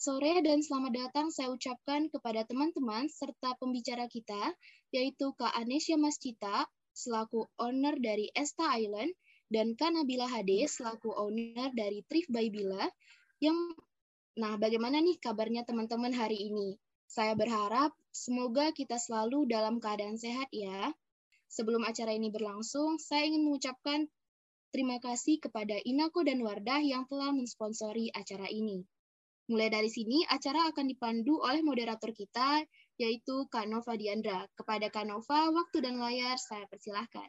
Selamat sore dan selamat datang saya ucapkan kepada teman-teman serta pembicara kita, yaitu Kak Anesya Mascita, selaku owner dari Esta Island, dan Kak Nabila Hade, selaku owner dari Trif by Bila, yang Nah, bagaimana nih kabarnya teman-teman hari ini? Saya berharap semoga kita selalu dalam keadaan sehat ya. Sebelum acara ini berlangsung, saya ingin mengucapkan terima kasih kepada Inako dan Wardah yang telah mensponsori acara ini. Mulai dari sini, acara akan dipandu oleh moderator kita, yaitu Kak Nova Diandra. Kepada Kak Nova, waktu dan layar saya persilahkan.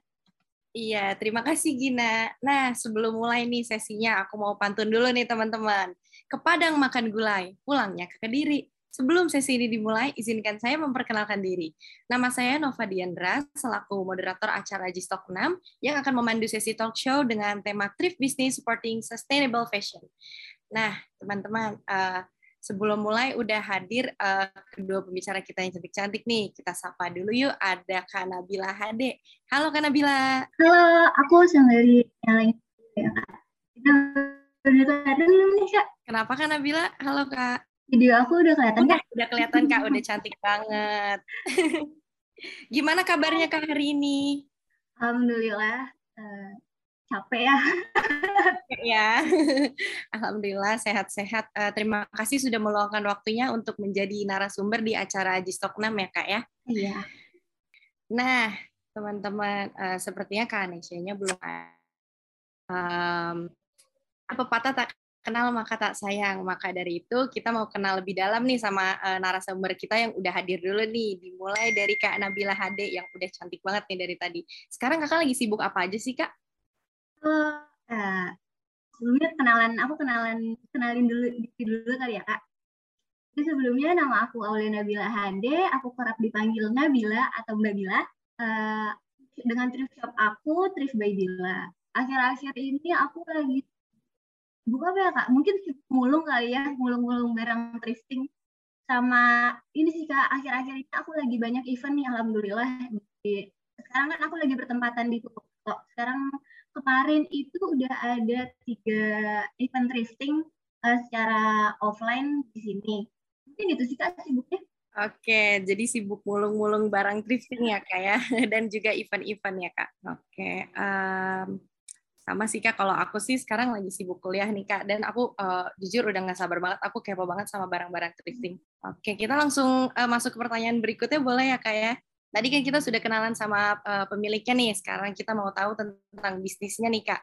Iya, terima kasih Gina. Nah, sebelum mulai nih sesinya, aku mau pantun dulu nih teman-teman. Ke Padang makan gulai, pulangnya ke Kediri. Sebelum sesi ini dimulai, izinkan saya memperkenalkan diri. Nama saya Nova Diandra, selaku moderator acara Gistok 6, yang akan memandu sesi talk show dengan tema Thrift Business Supporting Sustainable Fashion. Nah, teman-teman, uh, sebelum mulai udah hadir uh, kedua pembicara kita yang cantik-cantik nih. Kita sapa dulu yuk, ada Kak Nabila Hade. Halo Kak Nabila. Halo, aku sendiri yang ya, Kak. Udah belum nih, Kak? Kenapa Kak Nabila? Halo Kak. Video aku udah kelihatan udah, Udah kelihatan Kak, udah cantik banget. Gimana kabarnya Kak hari ini? Alhamdulillah uh, capek ya. ya. Alhamdulillah sehat-sehat. Uh, terima kasih sudah meluangkan waktunya untuk menjadi narasumber di acara Gistok 6 ya Kak ya. Iya. Nah, teman-teman, uh, sepertinya Kak Anesia-nya belum um, apa patah tak kenal maka tak sayang. Maka dari itu kita mau kenal lebih dalam nih sama uh, narasumber kita yang udah hadir dulu nih. Dimulai dari Kak Nabila Hade yang udah cantik banget nih dari tadi. Sekarang kakak lagi sibuk apa aja sih kak? Uh, sebelumnya kenalan, aku kenalan kenalin dulu dulu kali ya kak. Jadi sebelumnya nama aku Aulia Nabila Hade, aku kerap dipanggil Nabila atau Mbak Bila. Uh, dengan thrift shop aku, Thrift by Bila. Akhir-akhir ini aku lagi buka apa ya kak? Mungkin mulung kali ya, mulung-mulung barang thrifting. Sama ini sih kak, akhir-akhir ini aku lagi banyak event nih, alhamdulillah. Di, sekarang kan aku lagi bertempatan di Purwokerto. Sekarang kemarin itu udah ada tiga event thrifting uh, secara offline di sini. Mungkin itu sih kak sibuknya. Oke, jadi sibuk mulung-mulung barang thrifting ya kak ya, dan juga event-event ya kak. Oke, um, sama sih kak kalau aku sih sekarang lagi sibuk kuliah nih kak dan aku uh, jujur udah nggak sabar banget aku kepo banget sama barang-barang thrifting oke kita langsung uh, masuk ke pertanyaan berikutnya boleh ya kak ya tadi kan kita sudah kenalan sama uh, pemiliknya nih. Sekarang kita mau tahu tentang bisnisnya nih kak.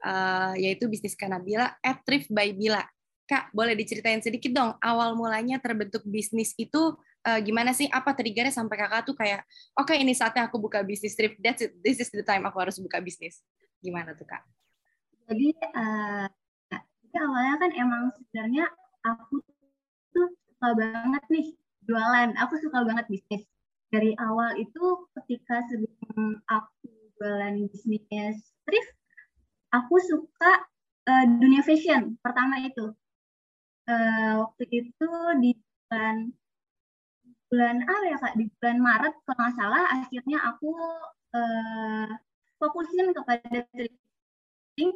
Uh, yaitu bisnis Kanabila at Thrift by Bila. Kak boleh diceritain sedikit dong awal mulanya terbentuk bisnis itu uh, gimana sih? Apa triggernya sampai kakak tuh kayak oke okay, ini saatnya aku buka bisnis thrift. That's it. This is the time aku harus buka bisnis. Gimana tuh Kak? Jadi, uh, jadi awalnya kan emang sebenarnya aku tuh suka banget nih jualan. Aku suka banget bisnis. Dari awal itu ketika sebelum aku jualan bisnis thrift, aku suka uh, dunia fashion. Pertama itu. Uh, waktu itu di bulan bulan apa ya kak di bulan Maret kalau nggak salah akhirnya aku uh, fokusin kepada trading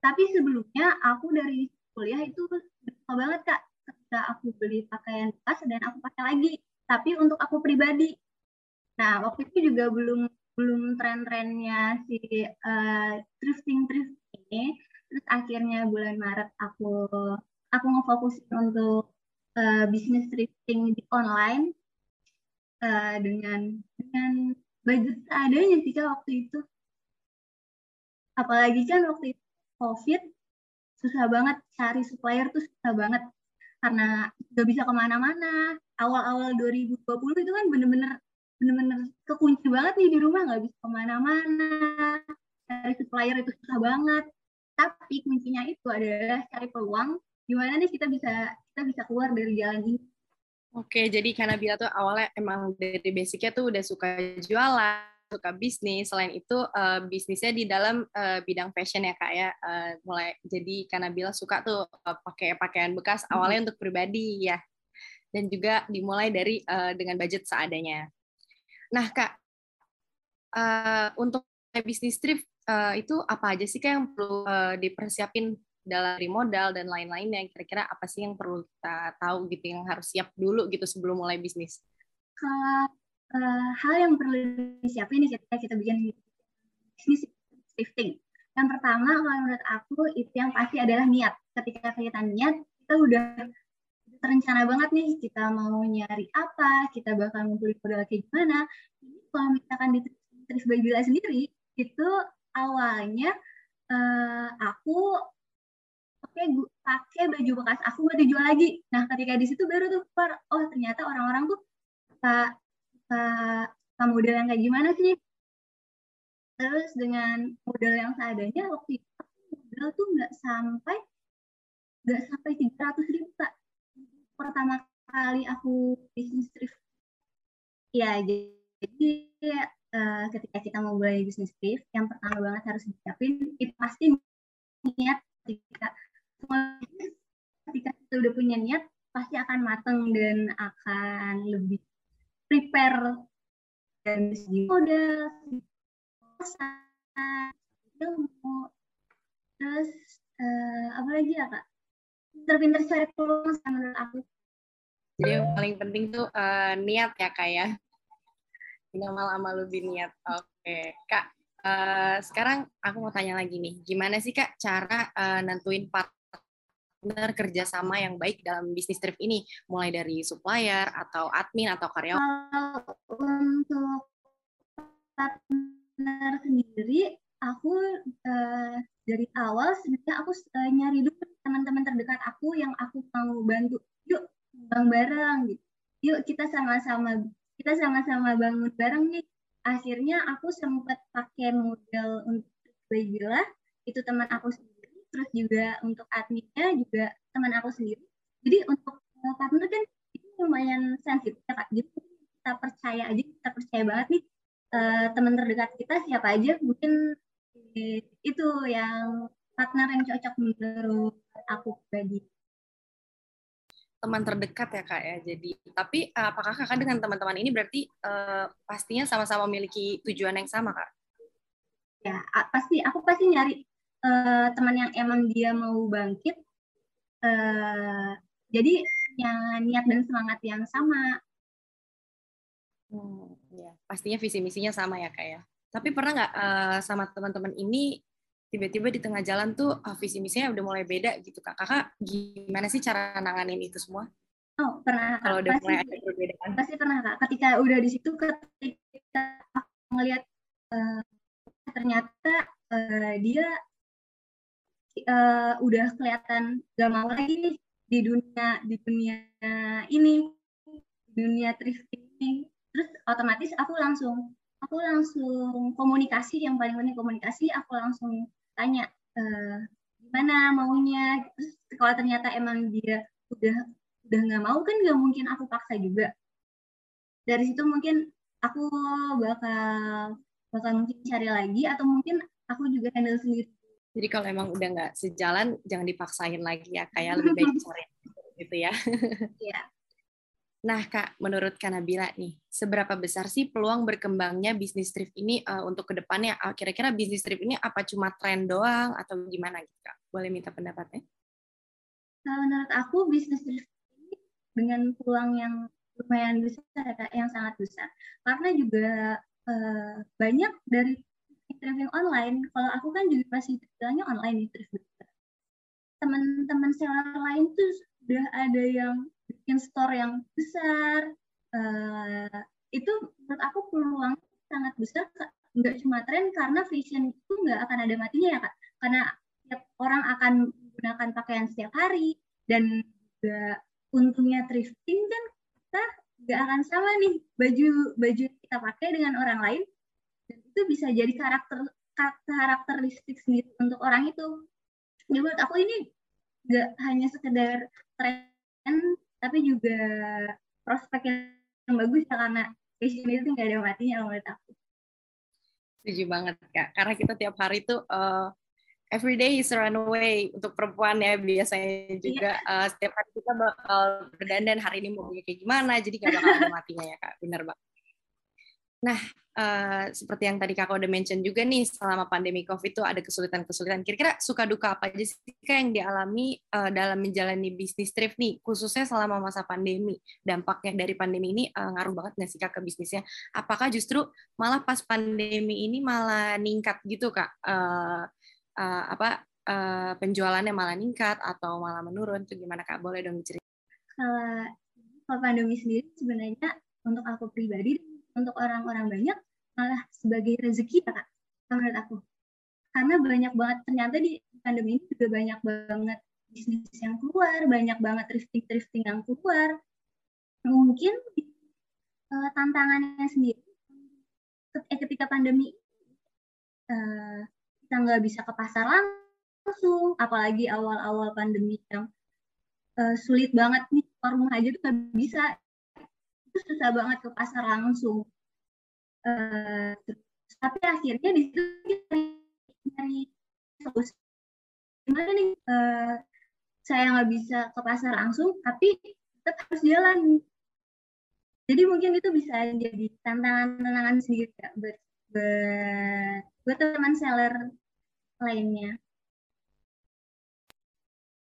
tapi sebelumnya aku dari kuliah itu suka banget kak ketika aku beli pakaian bekas dan aku pakai lagi tapi untuk aku pribadi nah waktu itu juga belum belum tren-trennya si uh, thrifting thrift ini. Terus akhirnya bulan Maret aku aku ngefokusin untuk uh, bisnis thrifting di online uh, dengan dengan budget adanya sih kak waktu itu. Apalagi kan waktu itu covid susah banget cari supplier tuh susah banget karena gak bisa ke mana-mana. Awal-awal 2020 itu kan bener-bener bener-bener kekunci banget nih di rumah nggak bisa ke mana-mana. Cari supplier itu susah banget. Tapi kuncinya itu adalah cari peluang gimana nih kita bisa kita bisa keluar dari jalan ini. Oke, jadi karena Bila tuh awalnya emang dari basicnya tuh udah suka jualan, suka bisnis. Selain itu uh, bisnisnya di dalam uh, bidang fashion ya kak ya. Uh, mulai jadi karena Bila suka tuh uh, pakai pakaian bekas hmm. awalnya untuk pribadi ya. Dan juga dimulai dari uh, dengan budget seadanya. Nah kak, uh, untuk bisnis thrift uh, itu apa aja sih kak yang perlu uh, dipersiapin dalam modal dan lain-lainnya kira-kira apa sih yang perlu kita tahu gitu yang harus siap dulu gitu sebelum mulai bisnis kalau uh, hal yang perlu disiapin ketika kita bikin bisnis shifting. Yang pertama kalau menurut aku itu yang pasti adalah niat. Ketika kita niat kita udah terencana banget nih kita mau nyari apa kita bakal ngumpulin modal kayak gimana. Ini kalau misalkan di Tris Babila sendiri itu awalnya uh, aku pakai pakai baju bekas aku buat dijual lagi. Nah, ketika di situ baru tuh oh ternyata orang-orang tuh suka, model yang kayak gimana sih? Terus dengan model yang seadanya waktu itu model tuh nggak sampai nggak sampai tiga ratus ribu kak. Pertama kali aku bisnis thrift. Ya, jadi uh, ketika kita mau mulai bisnis thrift, yang pertama banget harus disiapin itu pasti niat ketika ketika kita udah punya niat pasti akan mateng dan akan lebih prepare dan segi modal, ilmu, terus uh, apa lagi ya kak? Pinter-pinter cari peluang menurut aku. Jadi yang paling penting tuh uh, niat ya kak ya. Minimal amal lebih niat. Oke okay. kak. Uh, sekarang aku mau tanya lagi nih, gimana sih kak cara uh, nentuin part partner kerjasama yang baik dalam bisnis trip ini, mulai dari supplier atau admin atau karyawan? Untuk partner sendiri, aku uh, dari awal sebenarnya aku uh, nyari dulu teman-teman terdekat aku yang aku mau bantu. Yuk, bang bareng gitu. Yuk kita sama-sama kita sama-sama bangun bareng nih. Akhirnya aku sempat pakai model untuk Baybila, itu teman aku sendiri terus juga untuk adminnya juga teman aku sendiri. Jadi untuk uh, partner kan itu lumayan sensitif ya kak. Jadi kita percaya aja kita percaya banget nih uh, teman terdekat kita siapa aja mungkin eh, itu yang partner yang cocok menurut aku pribadi. Teman terdekat ya kak ya. Jadi tapi apakah kakak dengan teman-teman ini berarti uh, pastinya sama-sama memiliki tujuan yang sama kak? Ya pasti. Aku pasti nyari uh, teman yang emang dia mau bangkit uh, jadi yang niat dan semangat yang sama. Hmm, ya pastinya visi misinya sama ya kak ya. Tapi pernah nggak uh, sama teman-teman ini tiba-tiba di tengah jalan tuh uh, visi misinya udah mulai beda gitu kak? Kakak gimana sih cara nanganin itu semua? Oh pernah. Kalau udah pasti, mulai ada perbedaan. pasti pernah kak. Ketika udah di situ ketika ngelihat uh, ternyata uh, dia uh, udah kelihatan gak mau lagi nih di dunia di dunia ini dunia thrifting ini. Terus otomatis aku langsung aku langsung komunikasi yang paling penting komunikasi aku langsung tanya uh, gimana maunya? Terus kalau ternyata emang dia udah udah nggak mau kan nggak mungkin aku paksa juga. Dari situ mungkin aku bakal bakal mungkin cari lagi atau mungkin aku juga handle sendiri jadi kalau emang udah nggak sejalan, jangan dipaksain lagi ya, kayak lebih baik sore gitu ya. Iya. Nah, Kak, menurut Kanabila nih, seberapa besar sih peluang berkembangnya bisnis thrift ini uh, untuk ke depannya? Uh, kira-kira bisnis thrift ini apa cuma tren doang atau gimana gitu, Kak? Boleh minta pendapatnya? Nah, menurut aku bisnis thrift ini dengan peluang yang lumayan besar, Kak, yang sangat besar. Karena juga uh, banyak dari thrifting online, kalau aku kan juga masih bilangnya online nih thrifting. Teman-teman seller lain tuh udah ada yang bikin store yang besar. Uh, itu menurut aku peluang sangat besar nggak cuma tren karena fashion itu nggak akan ada matinya ya kak karena setiap orang akan menggunakan pakaian setiap hari dan juga untungnya thrifting kan kita nggak akan sama nih baju baju kita pakai dengan orang lain itu bisa jadi karakter karakteristik sendiri untuk orang itu. Jadi menurut aku ini nggak hanya sekedar tren, tapi juga prospek yang bagus ya karena fashion itu nggak ada matinya menurut aku. Setuju banget kak, karena kita tiap hari tuh uh, every day is a runaway untuk perempuan ya biasanya juga yeah. uh, setiap hari kita bakal berdandan hari ini mau kayak gimana, jadi nggak bakal ada matinya ya kak, benar banget. Nah, uh, seperti yang tadi kakak udah mention juga nih, selama pandemi COVID itu ada kesulitan-kesulitan. Kira-kira suka duka apa aja sih kak yang dialami uh, dalam menjalani bisnis trip nih, khususnya selama masa pandemi? Dampaknya dari pandemi ini uh, ngaruh banget nggak sih kak ke bisnisnya? Apakah justru malah pas pandemi ini malah ningkat gitu kak? Uh, uh, apa uh, penjualannya malah ningkat atau malah menurun? Itu gimana kak? Boleh dong cerita? Kalau, kalau pandemi sendiri sebenarnya untuk aku pribadi untuk orang-orang banyak malah sebagai rezeki ya kak menurut aku. Karena banyak banget ternyata di pandemi ini juga banyak banget bisnis yang keluar banyak banget thrifting-thrifting yang keluar. Mungkin uh, tantangannya sendiri eh, ketika pandemi uh, kita nggak bisa ke pasar langsung apalagi awal-awal pandemi yang uh, sulit banget nih rumah aja tuh nggak bisa itu susah banget ke pasar langsung. Uh, tapi akhirnya di situ kita nyari solusi. Gimana nih? Uh, saya nggak bisa ke pasar langsung tapi tetap harus jalan. Jadi mungkin itu bisa jadi tantangan-tantangan sendiri ya buat buat, teman seller lainnya.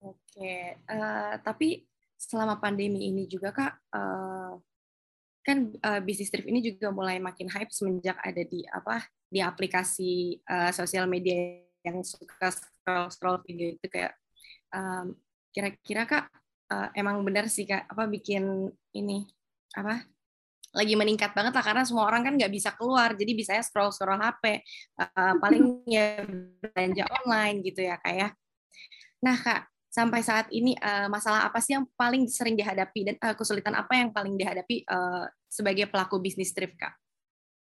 Oke, uh, tapi selama pandemi ini juga kak, uh, kan uh, bisnis trip ini juga mulai makin hype semenjak ada di apa di aplikasi uh, sosial media yang suka scroll scroll video itu kayak um, kira-kira kak uh, emang benar sih kak apa bikin ini apa lagi meningkat banget lah karena semua orang kan nggak bisa keluar jadi bisa scroll scroll HP uh, paling ya belanja online gitu ya kak ya. Nah kak sampai saat ini uh, masalah apa sih yang paling sering dihadapi dan uh, kesulitan apa yang paling dihadapi uh, sebagai pelaku bisnis trip kak?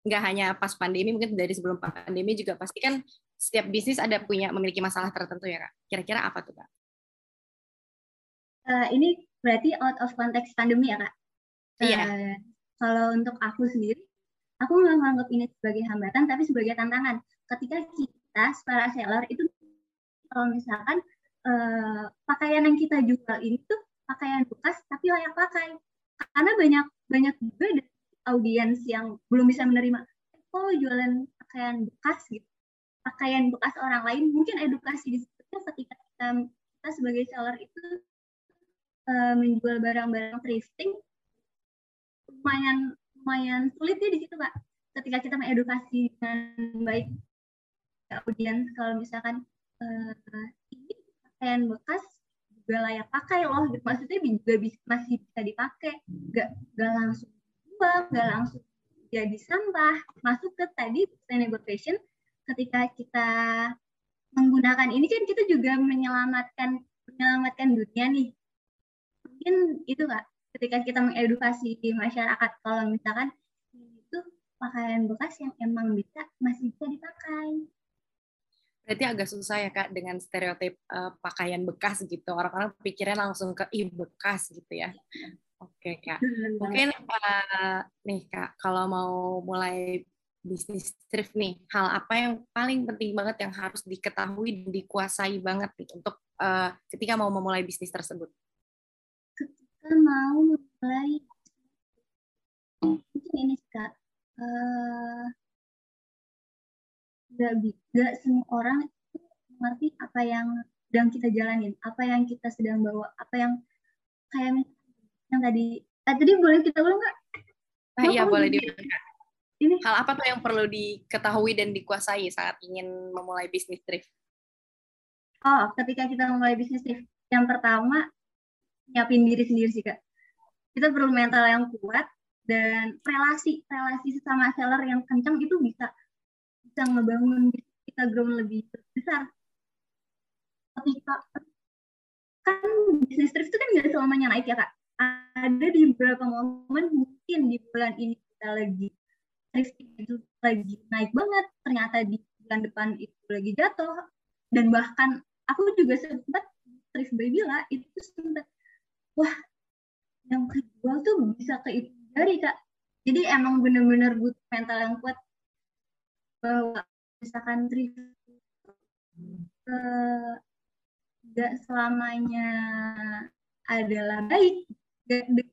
Nggak hanya pas pandemi, mungkin dari sebelum pandemi juga pasti kan setiap bisnis ada punya memiliki masalah tertentu ya kak. Kira-kira apa tuh kak? Uh, ini berarti out of context pandemi ya kak? Iya. Uh, kalau untuk aku sendiri, aku nggak menganggap ini sebagai hambatan, tapi sebagai tantangan. Ketika kita para seller itu kalau misalkan uh, pakaian yang kita jual ini tuh pakaian bekas tapi layak pakai. Karena banyak banyak juga audiens yang belum bisa menerima oh jualan pakaian bekas gitu? Pakaian bekas orang lain mungkin edukasi di situ ketika kita, kita sebagai seller itu uh, menjual barang-barang thrifting lumayan lumayan sulit ya di situ pak ketika kita mengedukasi dengan baik audiens kalau misalkan uh, pakaian bekas juga layak pakai loh maksudnya juga bisa, masih bisa dipakai. Gak, gak langsung buang gak langsung jadi sampah. Masuk ke tadi sustainable fashion ketika kita menggunakan ini kan kita juga menyelamatkan menyelamatkan dunia nih. Mungkin itu kak ketika kita mengedukasi masyarakat kalau misalkan itu pakaian bekas yang emang bisa masih bisa dipakai Berarti agak susah ya Kak dengan stereotip uh, pakaian bekas gitu. Orang-orang pikirnya langsung ke i bekas gitu ya. Oke Kak. Mungkin uh, nih Kak, kalau mau mulai bisnis thrift nih, hal apa yang paling penting banget yang harus diketahui dan dikuasai banget nih untuk uh, ketika mau memulai bisnis tersebut? Ketika mau mulai mungkin ini Kak, uh, gak, gak semua orang itu mengerti apa yang sedang kita jalanin, apa yang kita sedang bawa, apa yang kayak yang tadi, eh, tadi boleh kita ulang nggak? Ah, iya boleh di Ini hal apa tuh yang perlu diketahui dan dikuasai saat ingin memulai bisnis thrift? Oh, ketika kita memulai bisnis thrift, yang pertama nyiapin diri sendiri sih kak. Kita perlu mental yang kuat dan relasi relasi sesama seller yang kencang itu bisa bisa ngebangun kita grow lebih besar. Ketika kan bisnis trip itu kan nggak selamanya naik ya kak. Ada di beberapa momen mungkin di bulan ini kita lagi thrifting itu lagi naik banget. Ternyata di bulan depan itu lagi jatuh. Dan bahkan aku juga sempat thrift baby lah itu sempat wah yang kedua tuh bisa ke itu dari kak. Jadi emang bener-bener butuh mental yang kuat bahwa misalkan tidak uh, selamanya adalah baik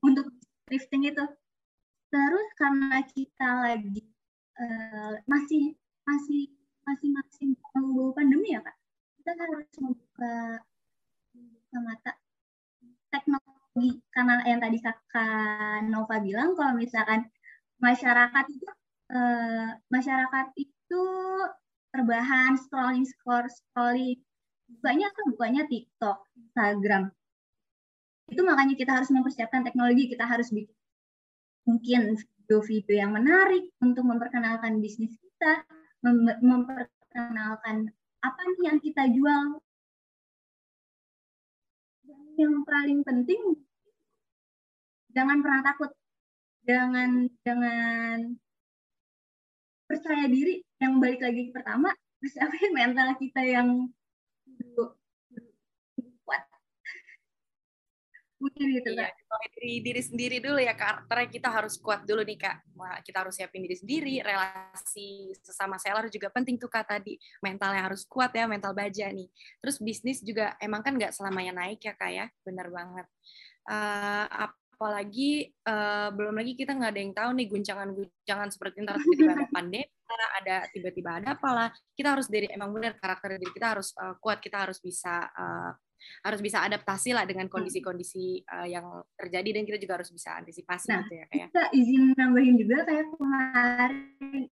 untuk thrifting itu. Terus karena kita lagi uh, masih masih masih masih mau pandemi ya kak kita harus membuka membuka mata teknologi karena yang tadi kakak Nova bilang kalau misalkan masyarakat itu uh, masyarakat itu terbahan scrolling scroll scrolling. Banyak kan bukannya TikTok Instagram. Itu makanya kita harus mempersiapkan teknologi. Kita harus bikin mungkin video-video yang menarik untuk memperkenalkan bisnis kita mem memperkenalkan apa nih yang kita jual. Yang paling penting jangan pernah takut. Jangan jangan percaya diri yang balik lagi pertama persiapin mental kita yang kuat. Mungkin gitu iya, dari diri sendiri dulu ya karakternya kita harus kuat dulu nih kak. Kita harus siapin diri sendiri relasi sesama seller juga penting tuh kak tadi. Mentalnya harus kuat ya mental baja nih. Terus bisnis juga emang kan nggak selamanya naik ya kak ya. Benar banget. Uh, apalagi uh, belum lagi kita nggak ada yang tahu nih guncangan-guncangan seperti ntar tiba-tiba ada pandemi ada tiba-tiba ada apalah kita harus dari emang benar karakter diri kita harus uh, kuat kita harus bisa uh, harus bisa adaptasi lah dengan hmm. kondisi-kondisi uh, yang terjadi dan kita juga harus bisa antisipasi nah, gitu ya kayak. Kita izin nambahin juga kayak kemarin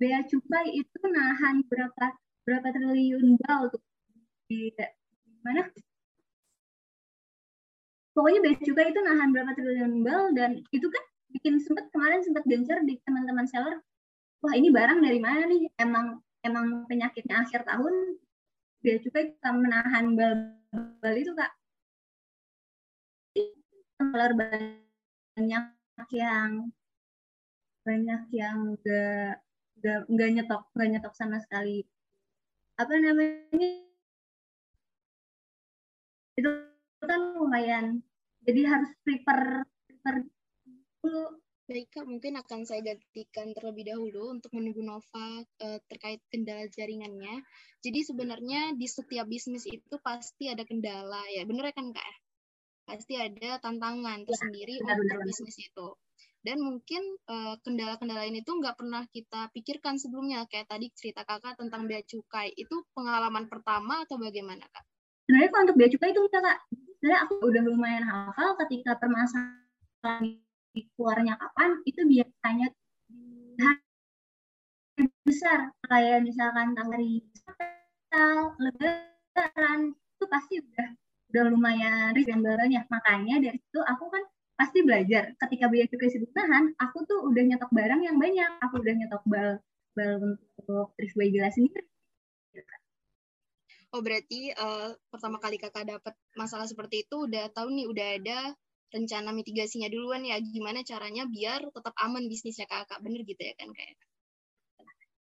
bea cukai itu nahan berapa berapa triliun bal tuh di mana pokoknya bea cukai itu nahan berapa triliun bal dan itu kan bikin sempat kemarin sempat gencar di teman-teman seller. Wah ini barang dari mana nih? Emang emang penyakitnya akhir tahun dia juga kita menahan bal-bal itu kak. Dolar banyak yang banyak yang gak gak, gak nyetok gak nyetok sama sekali. Apa namanya? Itu kan lumayan jadi harus prepare prepare dulu Baik Kak, mungkin akan saya gantikan terlebih dahulu untuk menunggu Nova uh, terkait kendala jaringannya. Jadi sebenarnya di setiap bisnis itu pasti ada kendala ya, benar ya kan Kak? Pasti ada tantangan tersendiri ya, untuk bisnis itu. Dan mungkin eh, kendala-kendala ini tuh nggak pernah kita pikirkan sebelumnya, kayak tadi cerita kakak tentang bea cukai. Itu pengalaman pertama atau bagaimana Kak? Sebenarnya kalau untuk bea cukai itu enggak Kak. Sebenarnya aku udah lumayan hafal ketika permasalahan keluarnya kapan itu biasanya besar. Kayak misalkan hari Lebaran itu pasti udah udah lumayan gambarannya makanya dari situ aku kan pasti belajar. Ketika biaya cukai sibuk nahan aku tuh udah nyetok barang yang banyak. Aku udah nyetok bal bal untuk by jelas sendiri Oh berarti uh, pertama kali kakak dapat masalah seperti itu udah tahu nih udah ada rencana mitigasinya duluan ya. Gimana caranya biar tetap aman bisnisnya kakak. Bener gitu ya kan kayak?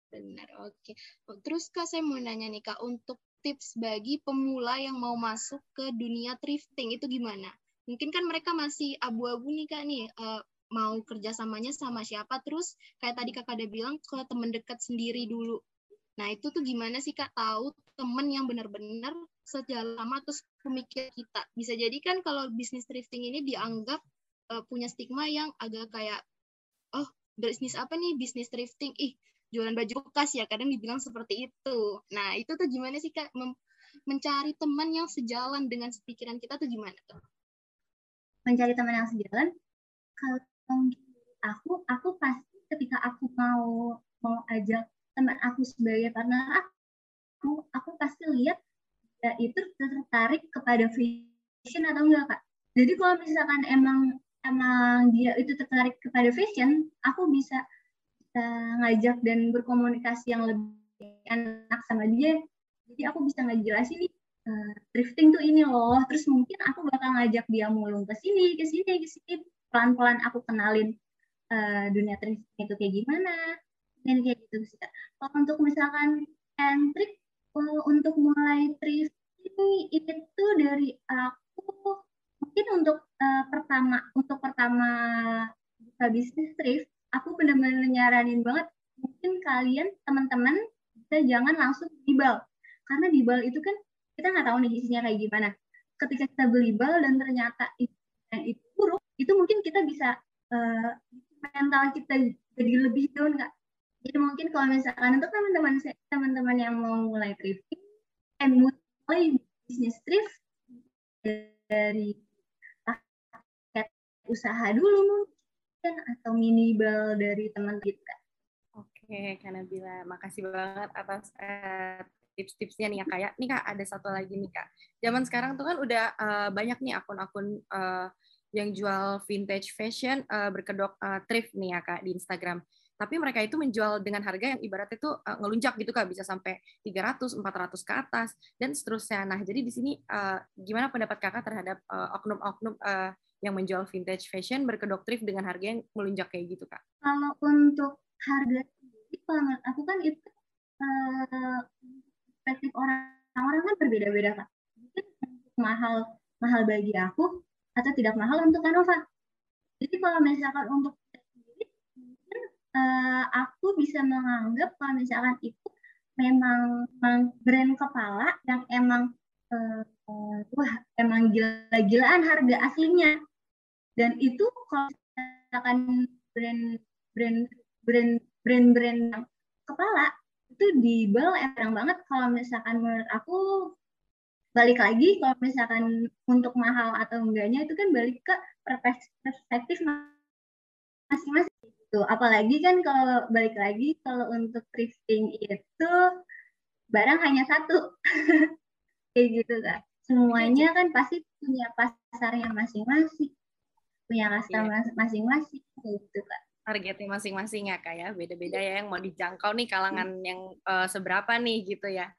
Benar oke. Okay. Oh, terus kak saya mau nanya nih kak untuk tips bagi pemula yang mau masuk ke dunia thrifting itu gimana? Mungkin kan mereka masih abu-abu nih kak nih uh, mau kerjasamanya sama siapa. Terus kayak tadi kakak ada bilang ke temen dekat sendiri dulu Nah, itu tuh gimana sih Kak tahu temen yang benar-benar sejalan sama terus pemikir kita. Bisa jadi kan kalau bisnis thrifting ini dianggap uh, punya stigma yang agak kayak oh, bisnis apa nih bisnis thrifting? Ih, jualan baju bekas ya, kadang dibilang seperti itu. Nah, itu tuh gimana sih Kak Mem mencari teman yang sejalan dengan pikiran kita tuh gimana tuh? Mencari teman yang sejalan kalau aku aku pasti ketika aku mau mau ajak teman aku sebagai partner aku aku pasti lihat ya itu tertarik kepada fashion atau enggak kak. Jadi kalau misalkan emang emang dia itu tertarik kepada fashion aku bisa bisa ngajak dan berkomunikasi yang lebih enak sama dia. Jadi aku bisa ngejelasin nih uh, thrifting tuh ini loh. Terus mungkin aku bakal ngajak dia mulung ke sini ke sini ke sini. Pelan pelan aku kenalin uh, dunia thrifting itu kayak gimana dan kayak gitu sih kak. Kalau untuk misalkan entrik uh, untuk mulai thrifting itu dari aku mungkin untuk uh, pertama untuk pertama buka bisnis thrift aku benar-benar nyaranin banget mungkin kalian teman-teman bisa jangan langsung dibal karena dibal itu kan kita nggak tahu nih isinya kayak gimana. Ketika kita beli bal dan ternyata itu, itu buruk itu mungkin kita bisa uh, mental kita jadi lebih down kak jadi mungkin kalau misalkan untuk teman-teman teman-teman yang mau mulai thrifting and mulai bisnis thrift dari paket usaha dulu mungkin atau minimal dari teman kita. Oke, karena bila makasih banget atas uh, tips-tipsnya nih ya kak ya. Nih kak ada satu lagi nih kak. Zaman sekarang tuh kan udah uh, banyak nih akun-akun uh, yang jual vintage fashion uh, berkedok uh, thrift nih ya kak di Instagram. Tapi mereka itu menjual dengan harga yang ibaratnya itu uh, ngelunjak gitu kak, bisa sampai 300, 400 ke atas dan seterusnya. Nah jadi di sini uh, gimana pendapat kakak terhadap oknum-oknum uh, yang menjual vintage fashion berkedok thrift dengan harga yang melunjak kayak gitu kak? Kalau untuk harga aku kan itu uh, perspektif orang-orang kan berbeda-beda kak. Mungkin mahal mahal bagi aku atau tidak mahal untuk Kanova. Jadi kalau misalkan untuk uh, aku bisa menganggap kalau misalkan itu memang, memang brand kepala yang emang uh, wah emang gila-gilaan harga aslinya. Dan itu kalau misalkan brand brand brand brand brand kepala itu di bal emang banget kalau misalkan menurut aku balik lagi kalau misalkan untuk mahal atau enggaknya itu kan balik ke perspektif masing-masing itu apalagi kan kalau balik lagi kalau untuk thrifting itu barang hanya satu. Kayak gitu kan semuanya kan pasti punya pasarnya masing-masing punya customer yeah. masing-masing gitu kan targetnya masing-masing ya kak ya. Beda-beda ya yang mau dijangkau nih kalangan yang uh, seberapa nih gitu ya.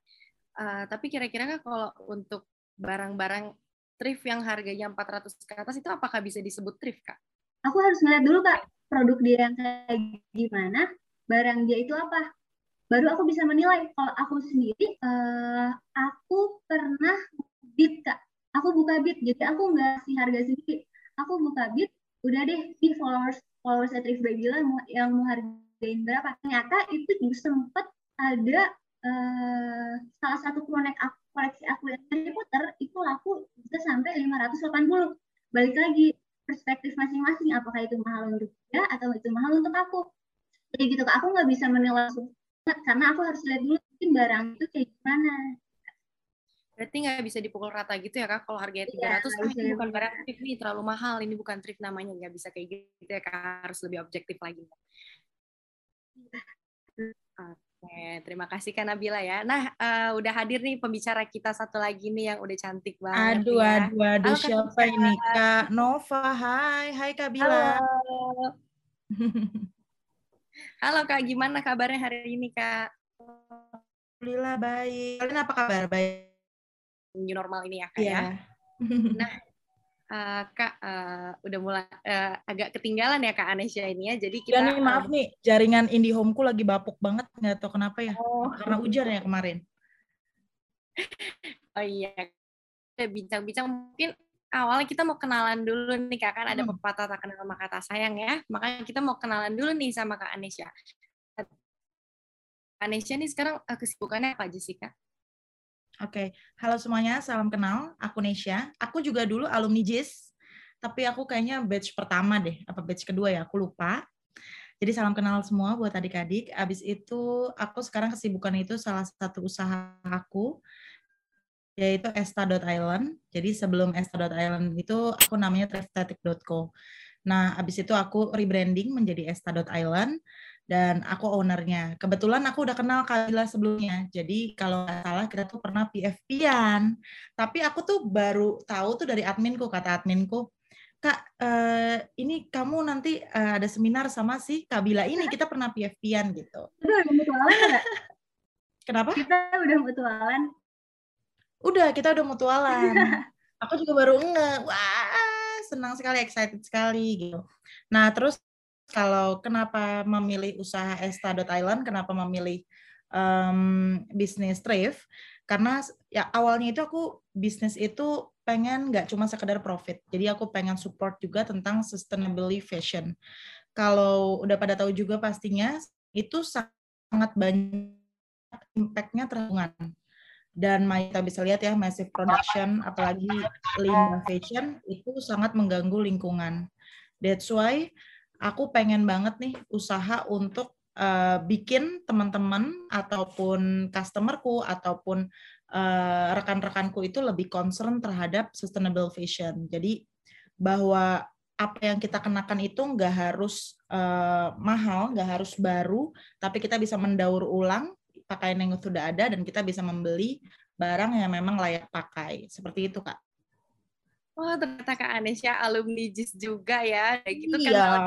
Uh, tapi kira-kira kak kalau untuk barang-barang thrift yang harganya 400 ke atas itu apakah bisa disebut thrift kak? Aku harus ngeliat dulu kak produk dia yang kayak gimana, barang dia itu apa. Baru aku bisa menilai. Kalau aku sendiri, uh, aku pernah bid kak. Aku buka bid, jadi aku nggak sih harga sendiri. Aku buka bid, udah deh di followers kalau saya Trifba bilang yang mau hargain berapa ternyata itu juga sempat ada uh, salah satu konek aku, koleksi aku yang Harry Potter itu laku bisa sampai 580 balik lagi perspektif masing-masing apakah itu mahal untuk dia atau itu mahal untuk aku jadi gitu aku nggak bisa menilai karena aku harus lihat dulu mungkin barang itu kayak gimana Berarti nggak bisa dipukul rata gitu ya kak? Kalau harganya 300 ya, oh, ini bukan barang thrift nih, terlalu mahal. Ini bukan thrift namanya, nggak bisa kayak gitu ya kak. Harus lebih objektif lagi. Oke, terima kasih Kak Nabila ya. Nah, uh, udah hadir nih pembicara kita satu lagi nih yang udah cantik banget. Aduh, ya. aduh, aduh, Halo, siapa Kak ini? Kak Nova, hai, hai Kak Bila. Halo. Halo Kak, gimana kabarnya hari ini Kak? Alhamdulillah baik. Kalian apa kabar? Baik new normal ini ya kak yeah. ya. Nah uh, kak uh, udah mulai uh, agak ketinggalan ya kak Anesya ini ya. Jadi kita. Ya nih maaf nih jaringan IndiHomeku lagi bapuk banget nggak tahu kenapa ya. Oh. Karena hujan ya kemarin. oh iya. Bincang-bincang mungkin awalnya kita mau kenalan dulu nih kak kan ada hmm. pepatah tak kenal maka kata sayang ya. Makanya kita mau kenalan dulu nih sama kak Anesya. Anesya nih sekarang kesibukannya apa aja sih kak? Oke, okay. halo semuanya, salam kenal. Aku Nesya. Aku juga dulu alumni JIS, tapi aku kayaknya batch pertama deh, apa batch kedua ya, aku lupa. Jadi salam kenal semua buat adik-adik. Abis itu aku sekarang kesibukan itu salah satu usaha aku, yaitu esta.island. Jadi sebelum esta.island itu aku namanya trifstatic.co. Nah, abis itu aku rebranding menjadi esta.island dan aku ownernya. Kebetulan aku udah kenal Kabila sebelumnya, jadi kalau nggak salah kita tuh pernah PFP-an. Tapi aku tuh baru tahu tuh dari adminku, kata adminku, Kak, uh, ini kamu nanti uh, ada seminar sama si Kabila ini, kita pernah PFP-an gitu. Udah mutualan? Kenapa? Kita udah mutualan. Udah, kita udah mutualan. aku juga baru nge, wah senang sekali, excited sekali gitu. Nah, terus kalau kenapa memilih usaha Esta.Island, kenapa memilih um, bisnis thrift, karena ya awalnya itu aku bisnis itu pengen nggak cuma sekedar profit, jadi aku pengen support juga tentang sustainability fashion. Kalau udah pada tahu juga pastinya itu sangat banyak impact-nya terhubungan dan kita bisa lihat ya massive production apalagi lean fashion itu sangat mengganggu lingkungan. That's why aku pengen banget nih usaha untuk uh, bikin teman-teman ataupun customerku ataupun uh, rekan-rekanku itu lebih concern terhadap sustainable fashion. Jadi bahwa apa yang kita kenakan itu nggak harus uh, mahal, nggak harus baru, tapi kita bisa mendaur ulang pakaian yang sudah ada dan kita bisa membeli barang yang memang layak pakai. Seperti itu, Kak. Wah, ternyata Kak Anesya alumni JIS juga ya. Kayak gitu iya. kan.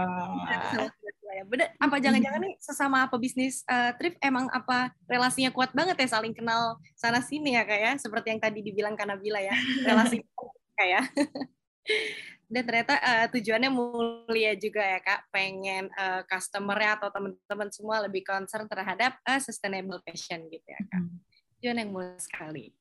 Ya. Bener, apa jangan-jangan nih sesama pebisnis uh, trip emang apa relasinya kuat banget ya saling kenal sana sini ya kak ya seperti yang tadi dibilang Kanabila ya relasi kayak dan ternyata uh, tujuannya mulia juga ya kak pengen uh, customernya atau teman-teman semua lebih concern terhadap uh, sustainable fashion gitu ya kak tujuan yang mulia sekali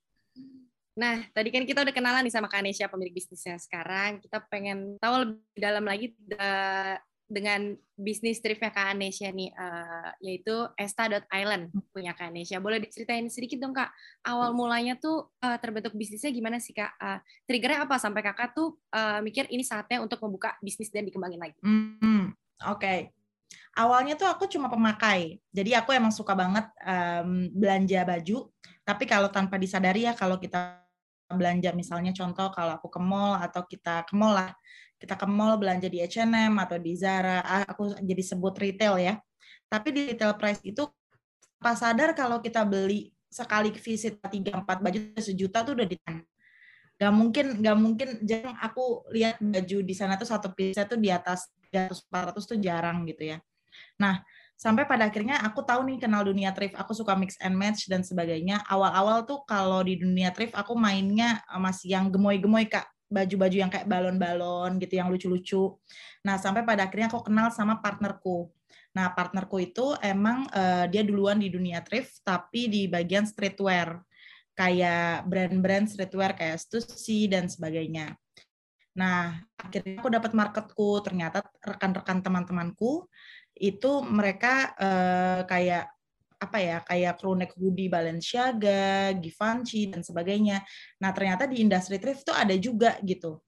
Nah, tadi kan kita udah kenalan nih sama Kanesha, pemilik bisnisnya sekarang. Kita pengen tahu lebih dalam lagi uh, dengan bisnis tripnya Kak Anesya nih, uh, yaitu Esta.island punya Kak Anesya. Boleh diceritain sedikit dong Kak, awal mulanya tuh uh, terbentuk bisnisnya gimana sih Kak? Uh, triggernya apa sampai Kakak tuh uh, mikir ini saatnya untuk membuka bisnis dan dikembangin lagi? Hmm, Oke. Okay. Awalnya tuh aku cuma pemakai, jadi aku emang suka banget um, belanja baju. Tapi kalau tanpa disadari ya, kalau kita belanja misalnya contoh kalau aku ke mall atau kita ke mall lah. Kita ke mall belanja di H&M atau di Zara ah, aku jadi sebut retail ya. Tapi di retail price itu pas sadar kalau kita beli sekali visit tiga empat baju sejuta tuh udah di Gak mungkin, gak mungkin jarang aku lihat baju di sana tuh satu piece tuh di atas 300 400 tuh jarang gitu ya. Nah, sampai pada akhirnya aku tahu nih kenal dunia thrift aku suka mix and match dan sebagainya. Awal-awal tuh kalau di dunia thrift aku mainnya eh, masih yang gemoy-gemoy kak. Baju-baju yang kayak balon-balon gitu yang lucu-lucu. Nah sampai pada akhirnya aku kenal sama partnerku. Nah partnerku itu emang uh, dia duluan di dunia thrift tapi di bagian streetwear. Kayak brand-brand streetwear kayak Stussy dan sebagainya. Nah, akhirnya aku dapat marketku. Ternyata rekan-rekan teman-temanku itu mereka uh, kayak apa ya kayak crewneck hoodie Balenciaga, Givenchy dan sebagainya. Nah ternyata di industri thrift tuh ada juga gitu,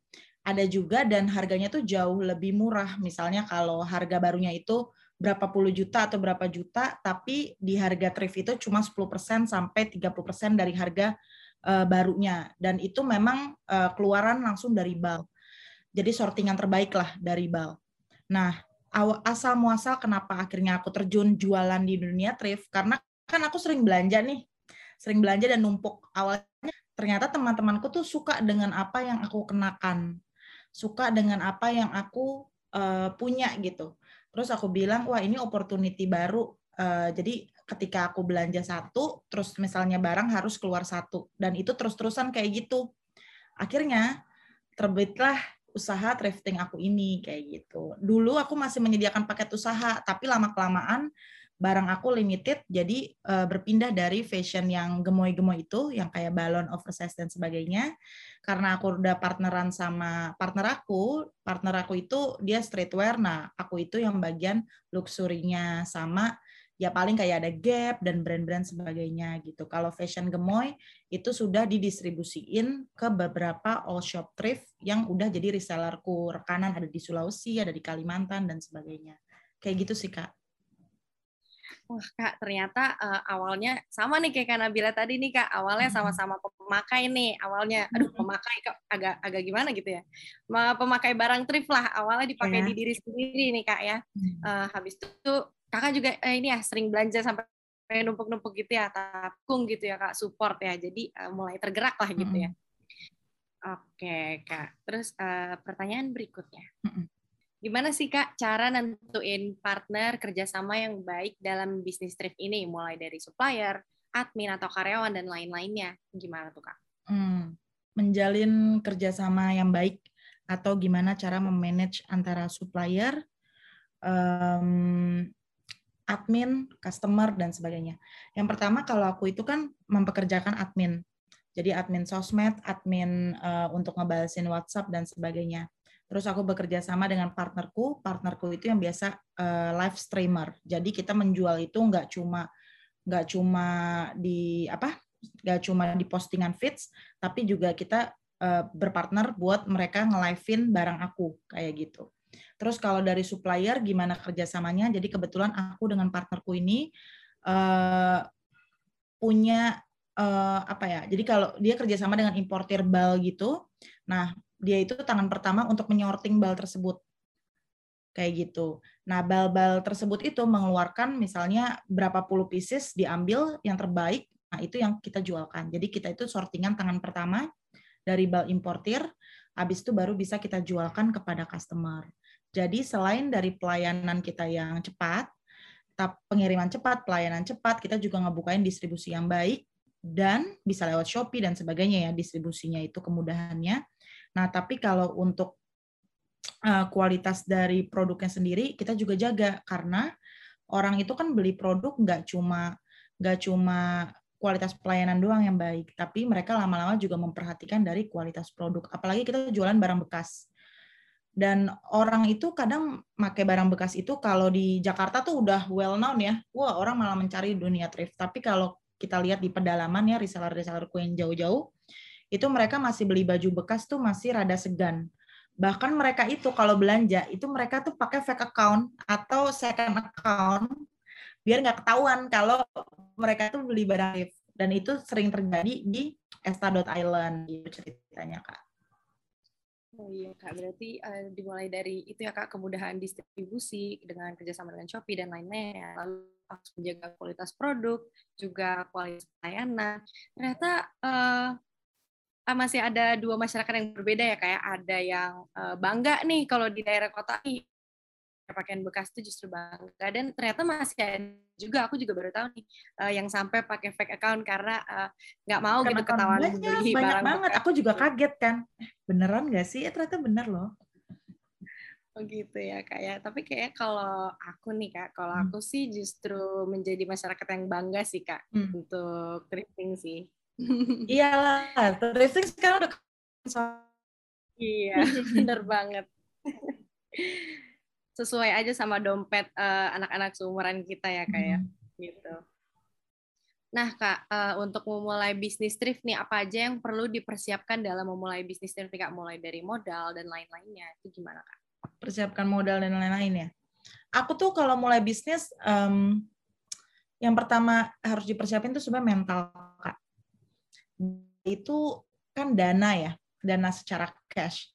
ada juga dan harganya tuh jauh lebih murah. Misalnya kalau harga barunya itu berapa puluh juta atau berapa juta, tapi di harga thrift itu cuma 10% sampai 30% dari harga uh, barunya. Dan itu memang uh, keluaran langsung dari bal. Jadi sortingan terbaik lah dari bal. Nah, asal muasal kenapa akhirnya aku terjun jualan di dunia thrift? Karena kan aku sering belanja nih sering belanja dan numpuk. Awalnya ternyata teman-temanku tuh suka dengan apa yang aku kenakan suka dengan apa yang aku uh, punya gitu. Terus aku bilang wah ini opportunity baru. Uh, jadi ketika aku belanja satu terus misalnya barang harus keluar satu. Dan itu terus-terusan kayak gitu. Akhirnya terbitlah usaha thrifting aku ini kayak gitu. Dulu aku masih menyediakan paket usaha, tapi lama kelamaan barang aku limited, jadi uh, berpindah dari fashion yang gemoy-gemoy itu, yang kayak balon, oversize dan sebagainya. Karena aku udah partneran sama partner aku, partner aku itu dia streetwear, nah aku itu yang bagian luxury-nya sama ya paling kayak ada Gap dan brand-brand sebagainya gitu. Kalau fashion gemoy itu sudah didistribusiin ke beberapa all shop thrift yang udah jadi resellerku. Rekanan ada di Sulawesi, ada di Kalimantan dan sebagainya. Kayak gitu sih, Kak. Wah kak, ternyata uh, awalnya sama nih kayak Nabila tadi nih kak. Awalnya sama-sama pemakai nih. Awalnya, aduh pemakai kok agak agak gimana gitu ya. Pemakai barang thrift lah. Awalnya dipakai yeah. di diri sendiri nih kak ya. Uh, habis itu kakak juga eh, ini ya sering belanja sampai numpuk-numpuk gitu ya, takung gitu ya kak, support ya. Jadi uh, mulai tergerak lah gitu ya. Oke kak. Terus uh, pertanyaan berikutnya. Gimana sih kak cara nentuin partner kerjasama yang baik dalam bisnis trip ini, mulai dari supplier, admin atau karyawan dan lain-lainnya? Gimana tuh kak? Hmm. Menjalin kerjasama yang baik atau gimana cara memanage antara supplier, um, admin, customer, dan sebagainya. Yang pertama kalau aku itu kan mempekerjakan admin. Jadi admin sosmed, admin uh, untuk ngebalesin WhatsApp, dan sebagainya. Terus aku bekerja sama dengan partnerku. Partnerku itu yang biasa uh, live streamer. Jadi kita menjual itu nggak cuma nggak cuma di apa nggak cuma di postingan feeds, tapi juga kita uh, berpartner buat mereka nge-live-in barang aku kayak gitu. Terus kalau dari supplier gimana kerjasamanya? Jadi kebetulan aku dengan partnerku ini uh, punya uh, apa ya? Jadi kalau dia kerjasama dengan importer bal gitu, nah dia itu tangan pertama untuk menyorting bal tersebut kayak gitu. Nah bal-bal tersebut itu mengeluarkan misalnya berapa puluh pieces diambil yang terbaik, nah itu yang kita jualkan. Jadi kita itu sortingan tangan pertama dari bal importir, habis itu baru bisa kita jualkan kepada customer. Jadi selain dari pelayanan kita yang cepat, pengiriman cepat, pelayanan cepat, kita juga ngebukain distribusi yang baik dan bisa lewat Shopee dan sebagainya ya distribusinya itu kemudahannya. Nah, tapi kalau untuk uh, kualitas dari produknya sendiri kita juga jaga karena orang itu kan beli produk nggak cuma nggak cuma kualitas pelayanan doang yang baik, tapi mereka lama-lama juga memperhatikan dari kualitas produk. Apalagi kita jualan barang bekas dan orang itu kadang pakai barang bekas itu kalau di Jakarta tuh udah well known ya. Wah orang malah mencari dunia thrift. Tapi kalau kita lihat di pedalaman ya reseller-reseller kue yang jauh-jauh itu mereka masih beli baju bekas tuh masih rada segan. Bahkan mereka itu kalau belanja itu mereka tuh pakai fake account atau second account biar nggak ketahuan kalau mereka tuh beli barang thrift. Dan itu sering terjadi di Esta.Island gitu ceritanya kak Oh iya Kak, berarti uh, dimulai dari itu ya Kak, kemudahan distribusi dengan kerjasama dengan Shopee dan lainnya, lalu harus menjaga kualitas produk, juga kualitas pelayanan. Ternyata uh, masih ada dua masyarakat yang berbeda ya kayak ada yang uh, bangga nih kalau di daerah kota nih pakaian bekas itu justru bangga dan ternyata masih ada juga aku juga baru tahu nih uh, yang sampai pakai fake account karena nggak uh, mau Bukan gitu ketahuan beli banyak barang banget bekas. aku juga kaget kan eh, beneran nggak sih ya, ternyata bener loh Oh gitu ya kak ya. Tapi kayak kalau aku nih kak, kalau hmm. aku sih justru menjadi masyarakat yang bangga sih kak hmm. untuk thrifting sih. Iyalah, thrifting sekarang udah Iya, bener banget sesuai aja sama dompet uh, anak-anak seumuran kita ya kayak hmm. gitu. Nah kak, uh, untuk memulai bisnis thrift nih apa aja yang perlu dipersiapkan dalam memulai bisnis thrift kak? Mulai dari modal dan lain-lainnya itu gimana kak? Persiapkan modal dan lain-lain ya. Aku tuh kalau mulai bisnis, um, yang pertama harus dipersiapin tuh sebenarnya mental kak. Itu kan dana ya, dana secara cash.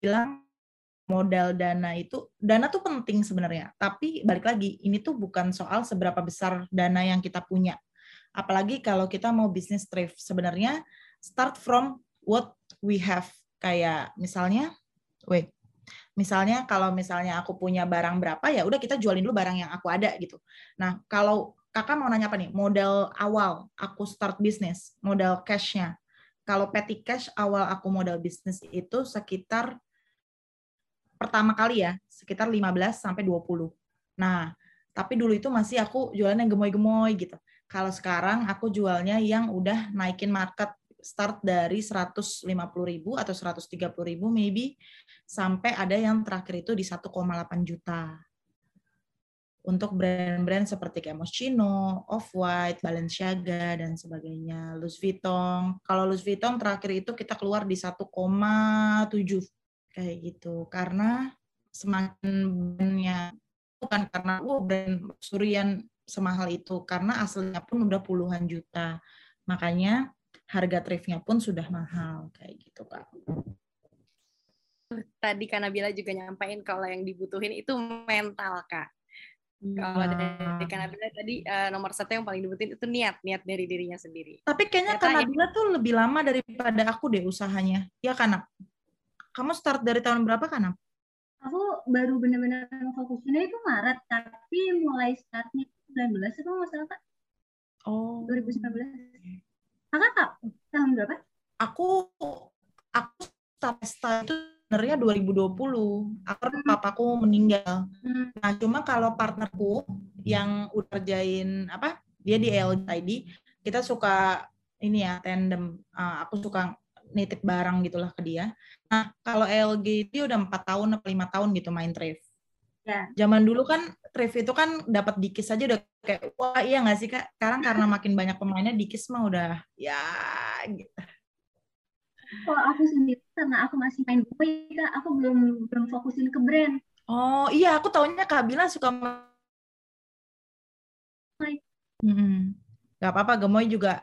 Bilang modal dana itu dana tuh penting sebenarnya. Tapi balik lagi ini tuh bukan soal seberapa besar dana yang kita punya. Apalagi kalau kita mau bisnis thrift sebenarnya start from what we have. Kayak misalnya wait misalnya kalau misalnya aku punya barang berapa ya udah kita jualin dulu barang yang aku ada gitu. Nah kalau kakak mau nanya apa nih? Modal awal aku start bisnis modal cashnya. Kalau petty cash awal aku modal bisnis itu sekitar pertama kali ya, sekitar 15 sampai 20. Nah, tapi dulu itu masih aku jualan yang gemoy-gemoy gitu. Kalau sekarang aku jualnya yang udah naikin market start dari 150.000 atau 130.000 maybe sampai ada yang terakhir itu di 1,8 juta. Untuk brand-brand seperti kayak Off-White, Balenciaga, dan sebagainya. Louis Vuitton. Kalau Louis Vuitton terakhir itu kita keluar di 1,7 kayak gitu. Karena semakin brandnya bukan karena oh brand surian semahal itu karena aslinya pun udah puluhan juta. Makanya harga thriftnya pun sudah mahal kayak gitu kak. Tadi Kanabila juga nyampain kalau yang dibutuhin itu mental kak. Kalau dari Kanabila tadi uh, nomor satu yang paling dibutuhin itu niat niat dari dirinya sendiri. Tapi kayaknya Kanabila tuh lebih lama daripada aku deh usahanya. Ya kan kamu start dari tahun berapa kan? Aku baru benar-benar fokusnya itu Maret, tapi mulai startnya 19 itu nggak salah kak. Oh. 2019. Kakak kak, tahun berapa? Aku aku start start itu sebenarnya 2020. Aku hmm. papaku meninggal. Hmm. Nah, cuma kalau partnerku yang udah kerjain apa? Dia di LGID, kita suka ini ya tandem. Uh, aku suka nitip barang gitulah ke dia. Nah, kalau LG itu udah empat tahun atau lima tahun gitu main thrift. Ya. Zaman dulu kan thrift itu kan dapat dikis aja udah kayak wah iya nggak sih kak? Sekarang karena makin banyak pemainnya dikis mah udah ya gitu. kalau aku sendiri karena aku masih main boy kak aku belum belum fokusin ke brand oh iya aku taunya kak Bila suka Hmm. Gak apa-apa, Gemoy juga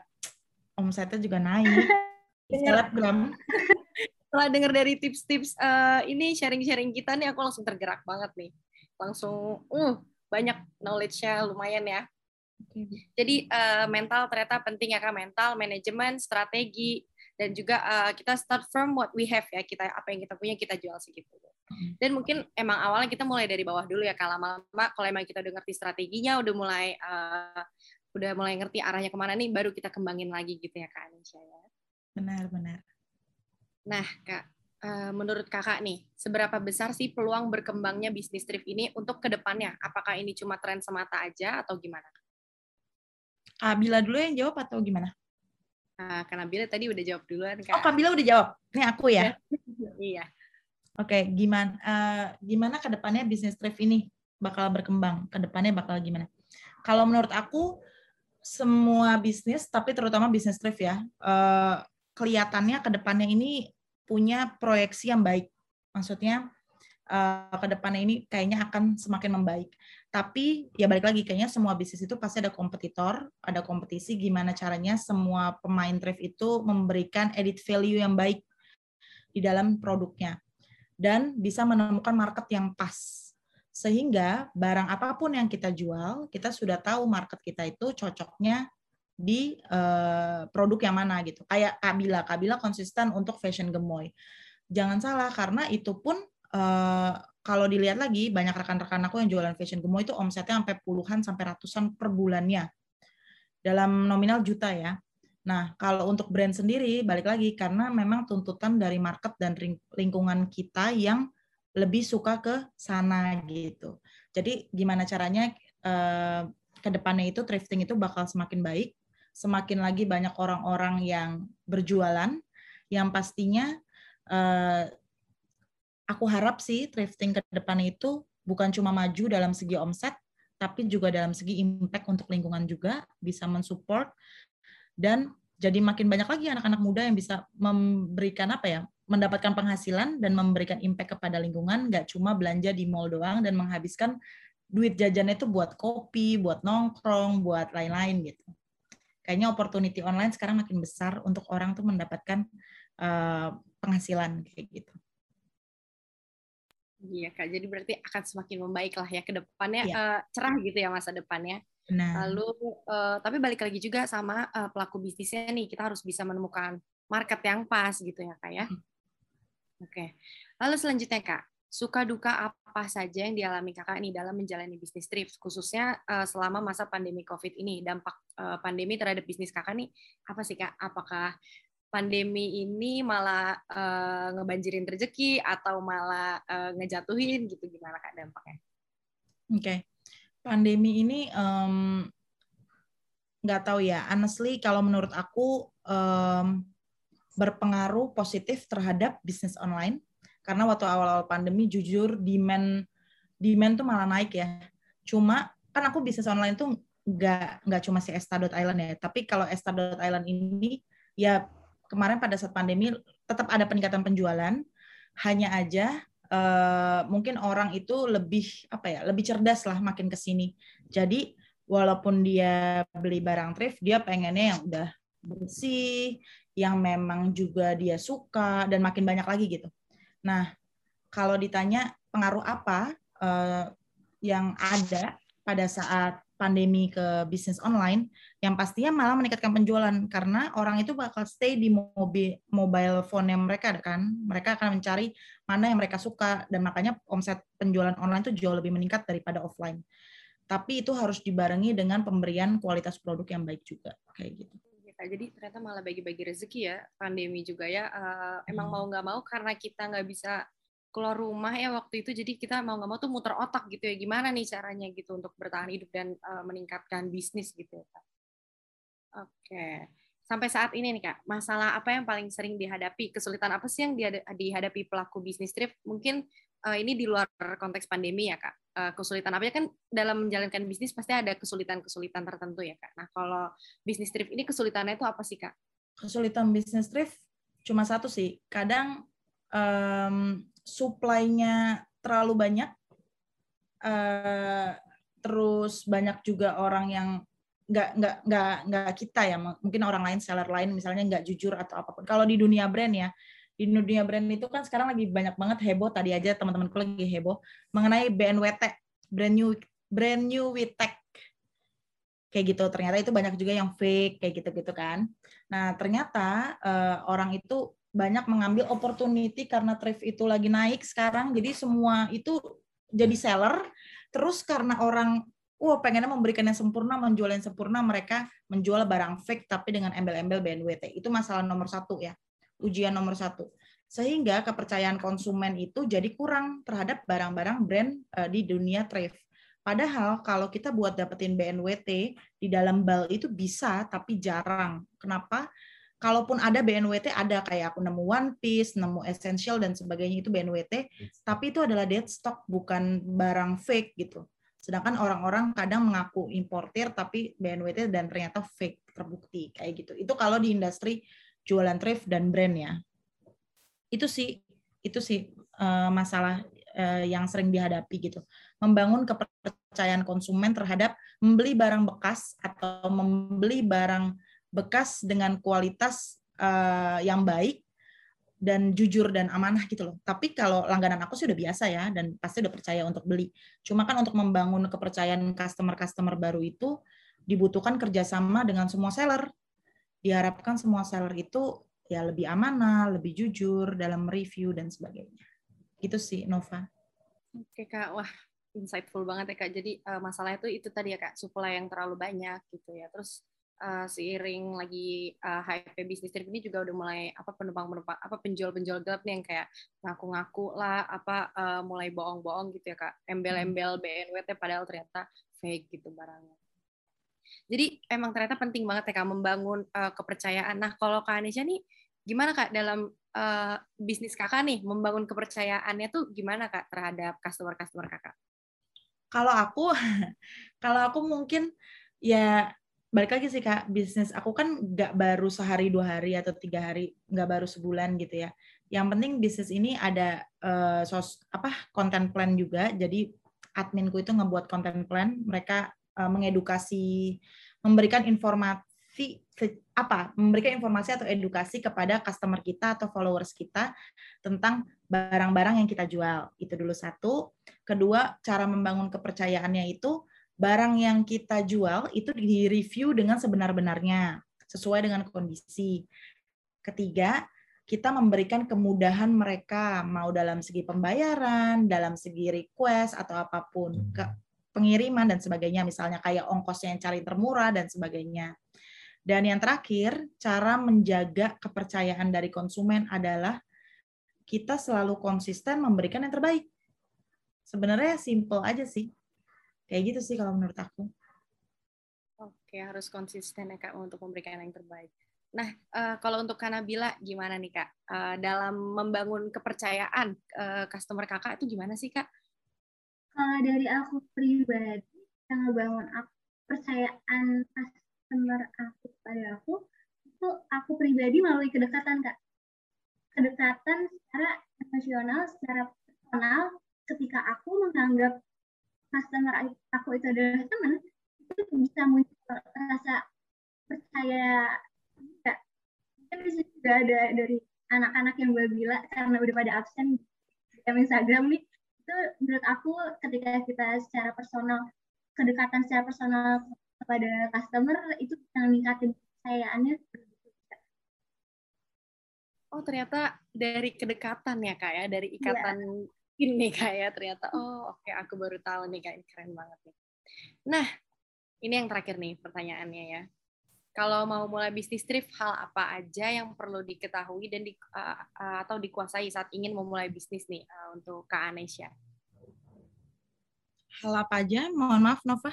omsetnya juga naik. Selebgram. Setelah dengar dari tips-tips uh, ini sharing-sharing kita nih, aku langsung tergerak banget nih. Langsung, uh, banyak knowledge-nya lumayan ya. Jadi uh, mental ternyata penting ya kak, mental, manajemen, strategi, dan juga uh, kita start from what we have ya. Kita apa yang kita punya kita jual segitu. Dan mungkin emang awalnya kita mulai dari bawah dulu ya kalau lama-lama kalau emang kita udah ngerti strateginya udah mulai uh, udah mulai ngerti arahnya ke mana nih baru kita kembangin lagi gitu ya kak Anisha ya benar benar nah kak uh, menurut kakak nih seberapa besar sih peluang berkembangnya bisnis trip ini untuk ke depannya apakah ini cuma tren semata aja atau gimana Ah, Bila dulu yang jawab atau gimana? Nah, karena Bila tadi udah jawab duluan kan. Oh, Kabila udah jawab. Ini aku ya. iya. Oke, okay, gimana uh, gimana ke depannya bisnis thrift ini bakal berkembang? Ke depannya bakal gimana? Kalau menurut aku semua bisnis, tapi terutama bisnis thrift ya, uh, kelihatannya ke depannya ini punya proyeksi yang baik. Maksudnya uh, ke depannya ini kayaknya akan semakin membaik. Tapi ya balik lagi kayaknya semua bisnis itu pasti ada kompetitor, ada kompetisi gimana caranya semua pemain thrift itu memberikan edit value yang baik di dalam produknya dan bisa menemukan market yang pas. Sehingga barang apa pun yang kita jual, kita sudah tahu market kita itu cocoknya di uh, produk yang mana gitu. Kayak Kabila, Kabila konsisten untuk fashion gemoy. Jangan salah karena itu pun uh, kalau dilihat lagi banyak rekan-rekan aku yang jualan fashion gemoy itu omsetnya sampai puluhan sampai ratusan per bulannya dalam nominal juta ya. Nah, kalau untuk brand sendiri balik lagi karena memang tuntutan dari market dan lingkungan kita yang lebih suka ke sana gitu. Jadi gimana caranya eh, ke depannya itu thrifting itu bakal semakin baik, semakin lagi banyak orang-orang yang berjualan yang pastinya eh, aku harap sih thrifting ke depan itu bukan cuma maju dalam segi omset, tapi juga dalam segi impact untuk lingkungan juga, bisa mensupport, dan jadi makin banyak lagi anak-anak muda yang bisa memberikan apa ya, mendapatkan penghasilan dan memberikan impact kepada lingkungan, nggak cuma belanja di mall doang dan menghabiskan duit jajannya itu buat kopi, buat nongkrong, buat lain-lain gitu. Kayaknya opportunity online sekarang makin besar untuk orang tuh mendapatkan uh, penghasilan kayak gitu. Iya kak, jadi berarti akan semakin membaik lah ya ke depannya ya. uh, cerah gitu ya masa depannya. Nah. Lalu uh, tapi balik lagi juga sama uh, pelaku bisnisnya nih kita harus bisa menemukan market yang pas gitu ya kak ya. Hmm. Oke. Lalu selanjutnya kak, suka duka apa saja yang dialami kakak nih dalam menjalani bisnis trip khususnya uh, selama masa pandemi covid ini dampak uh, pandemi terhadap bisnis kakak nih apa sih kak? Apakah pandemi ini malah uh, ngebanjirin rezeki atau malah uh, ngejatuhin gitu gimana kak dampaknya? Oke, okay. pandemi ini nggak um, tahu ya. Honestly, kalau menurut aku um, berpengaruh positif terhadap bisnis online karena waktu awal-awal pandemi jujur demand demand tuh malah naik ya. Cuma kan aku bisnis online tuh nggak nggak cuma si Esta.island ya, tapi kalau Esta.island ini ya kemarin pada saat pandemi tetap ada peningkatan penjualan, hanya aja uh, mungkin orang itu lebih apa ya, lebih cerdas lah makin ke sini. Jadi walaupun dia beli barang thrift, dia pengennya yang udah bersih, yang memang juga dia suka dan makin banyak lagi gitu. Nah, kalau ditanya pengaruh apa uh, yang ada pada saat pandemi ke bisnis online, yang pastinya malah meningkatkan penjualan karena orang itu bakal stay di mobil mobile phone yang mereka kan. Mereka akan mencari mana yang mereka suka dan makanya omset penjualan online itu jauh lebih meningkat daripada offline. Tapi itu harus dibarengi dengan pemberian kualitas produk yang baik juga kayak gitu. Iya, jadi ternyata malah bagi-bagi rezeki ya pandemi juga ya. Uh, emang hmm. mau nggak mau karena kita nggak bisa keluar rumah ya waktu itu jadi kita mau nggak mau tuh muter otak gitu ya gimana nih caranya gitu untuk bertahan hidup dan uh, meningkatkan bisnis gitu ya kak. Oke sampai saat ini nih kak masalah apa yang paling sering dihadapi kesulitan apa sih yang dihadapi pelaku bisnis trip mungkin uh, ini di luar konteks pandemi ya kak uh, kesulitan apa ya kan dalam menjalankan bisnis pasti ada kesulitan-kesulitan tertentu ya kak. Nah kalau bisnis trip ini kesulitannya itu apa sih kak? Kesulitan bisnis trip cuma satu sih. Kadang um, supply-nya terlalu banyak, uh, terus banyak juga orang yang nggak nggak nggak nggak kita ya mungkin orang lain seller lain misalnya nggak jujur atau apa pun kalau di dunia brand ya di dunia brand itu kan sekarang lagi banyak banget heboh. Tadi aja teman-temanku lagi heboh mengenai BNWT brand new brand new Witek kayak gitu. Ternyata itu banyak juga yang fake kayak gitu gitu kan. Nah ternyata uh, orang itu banyak mengambil opportunity karena thrift itu lagi naik sekarang. Jadi semua itu jadi seller. Terus karena orang wah pengennya memberikan yang sempurna, menjual yang sempurna, mereka menjual barang fake tapi dengan embel-embel BNWT. Itu masalah nomor satu ya, ujian nomor satu. Sehingga kepercayaan konsumen itu jadi kurang terhadap barang-barang brand uh, di dunia thrift. Padahal kalau kita buat dapetin BNWT di dalam bal itu bisa, tapi jarang. Kenapa? Kalaupun ada BNWT, ada kayak aku nemu One Piece, nemu Essential dan sebagainya itu BNWT, tapi itu adalah dead stock, bukan barang fake gitu Sedangkan orang-orang kadang mengaku importir tapi BNWT dan ternyata fake terbukti kayak gitu. Itu kalau di industri jualan thrift dan brand ya. Itu sih itu sih uh, masalah uh, yang sering dihadapi gitu. Membangun kepercayaan konsumen terhadap membeli barang bekas atau membeli barang bekas dengan kualitas uh, yang baik dan jujur dan amanah gitu loh. Tapi kalau langganan aku sih udah biasa ya dan pasti udah percaya untuk beli. Cuma kan untuk membangun kepercayaan customer-customer baru itu dibutuhkan kerjasama dengan semua seller. Diharapkan semua seller itu ya lebih amanah, lebih jujur dalam review dan sebagainya. Gitu sih Nova. Oke kak, wah insightful banget ya kak. Jadi uh, masalah itu itu tadi ya kak, supply yang terlalu banyak gitu ya. Terus uh, seiring lagi uh, hype bisnis trip ini juga udah mulai apa penumpang-penumpang apa penjual-penjual gelap nih yang kayak ngaku-ngaku lah apa uh, mulai bohong-bohong gitu ya kak embel-embel. BNWT padahal ternyata fake gitu barangnya. Jadi emang ternyata penting banget ya kak membangun uh, kepercayaan. Nah kalau kak Anisha nih gimana kak dalam uh, bisnis kakak nih membangun kepercayaannya tuh gimana kak terhadap customer-customer kakak? Kalau aku, kalau aku mungkin ya balik lagi sih kak bisnis aku kan nggak baru sehari dua hari atau tiga hari nggak baru sebulan gitu ya yang penting bisnis ini ada uh, sos apa konten plan juga jadi adminku itu ngebuat konten plan mereka uh, mengedukasi memberikan informasi apa memberikan informasi atau edukasi kepada customer kita atau followers kita tentang barang-barang yang kita jual. Itu dulu satu. Kedua cara membangun kepercayaannya itu barang yang kita jual itu di-review dengan sebenar-benarnya, sesuai dengan kondisi. Ketiga, kita memberikan kemudahan mereka, mau dalam segi pembayaran, dalam segi request, atau apa pun, ke pengiriman dan sebagainya, misalnya kayak ongkosnya yang cari termurah dan sebagainya. Dan yang terakhir, cara menjaga kepercayaan dari konsumen adalah kita selalu konsisten memberikan yang terbaik. Sebenarnya simple aja sih. Kayak gitu sih kalau menurut aku. Oke harus konsisten ya kak untuk memberikan yang terbaik. Nah uh, kalau untuk Kanabila gimana nih kak? Uh, dalam membangun kepercayaan uh, customer kakak itu gimana sih kak kalau dari aku pribadi yang ngebangun kepercayaan customer aku pada aku itu aku pribadi melalui kedekatan kak. Kedekatan secara emosional secara personal ketika aku menganggap customer aku itu adalah teman itu bisa muncul rasa percaya juga mungkin bisa juga ada dari anak-anak yang gue bila karena udah pada absen di Instagram nih itu menurut aku ketika kita secara personal kedekatan secara personal kepada customer itu bisa meningkatin kepercayaannya Oh ternyata dari kedekatan ya kak ya dari iya. ikatan yeah ini kayak ternyata oh oke okay, aku baru tahu nih kayak keren banget nih. Nah, ini yang terakhir nih pertanyaannya ya. Kalau mau mulai bisnis thrift, hal apa aja yang perlu diketahui dan di, uh, atau dikuasai saat ingin memulai bisnis nih uh, untuk Kak Anesya? Hal apa aja? Mohon maaf Nova.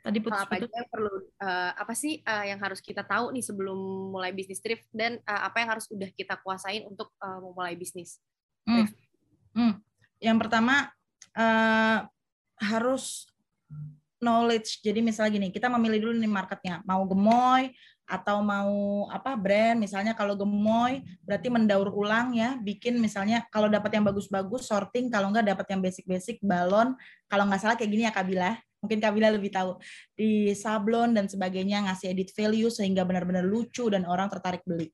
Tadi putus, hal apa aja yang perlu uh, apa sih uh, yang harus kita tahu nih sebelum mulai bisnis thrift dan uh, apa yang harus udah kita kuasain untuk uh, memulai bisnis? Hmm. Hmm yang pertama uh, harus knowledge. Jadi misalnya gini, kita memilih dulu nih marketnya, mau gemoy atau mau apa brand. Misalnya kalau gemoy berarti mendaur ulang ya. Bikin misalnya kalau dapat yang bagus-bagus sorting. Kalau nggak dapat yang basic-basic balon. Kalau nggak salah kayak gini ya Kabila mungkin Kabila lebih tahu. Di sablon dan sebagainya ngasih edit value sehingga benar-benar lucu dan orang tertarik beli.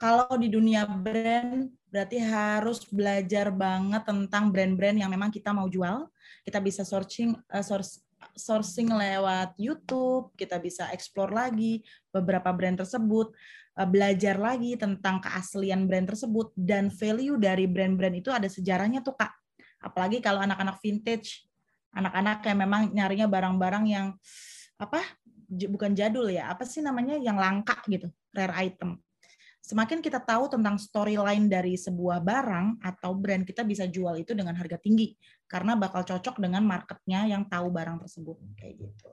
Kalau di dunia brand berarti harus belajar banget tentang brand-brand yang memang kita mau jual. Kita bisa searching uh, source sourcing lewat YouTube, kita bisa explore lagi beberapa brand tersebut, eh, belajar lagi tentang keaslian brand tersebut dan value dari brand-brand itu ada sejarahnya tuh Kak. Apalagi kalau anak-anak vintage, anak-anak yang memang nyarinya barang-barang yang apa? bukan jadul ya, apa sih namanya yang langka gitu, rare item semakin kita tahu tentang storyline dari sebuah barang atau brand, kita bisa jual itu dengan harga tinggi karena bakal cocok dengan marketnya yang tahu barang tersebut kayak gitu.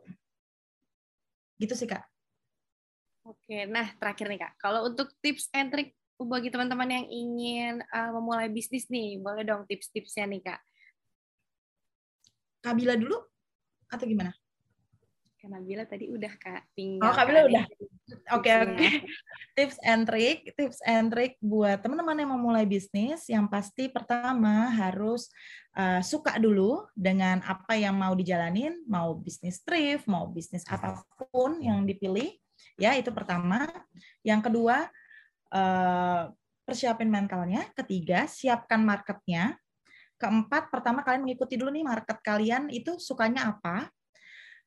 Gitu sih kak. Oke, nah terakhir nih kak, kalau untuk tips and trick bagi teman-teman yang ingin uh, memulai bisnis nih, boleh dong tips-tipsnya nih kak. Kabila dulu atau gimana? Karena Bila tadi udah kak tinggal. Oh Kabila udah. Oke okay, oke. Okay. tips and trick, tips and trick buat teman-teman yang mau mulai bisnis, yang pasti pertama harus uh, suka dulu dengan apa yang mau dijalanin, mau bisnis thrift, mau bisnis apa pun yang dipilih, ya itu pertama. Yang kedua uh, persiapin mentalnya. Ketiga siapkan marketnya. Keempat, pertama kalian mengikuti dulu nih market kalian itu sukanya apa,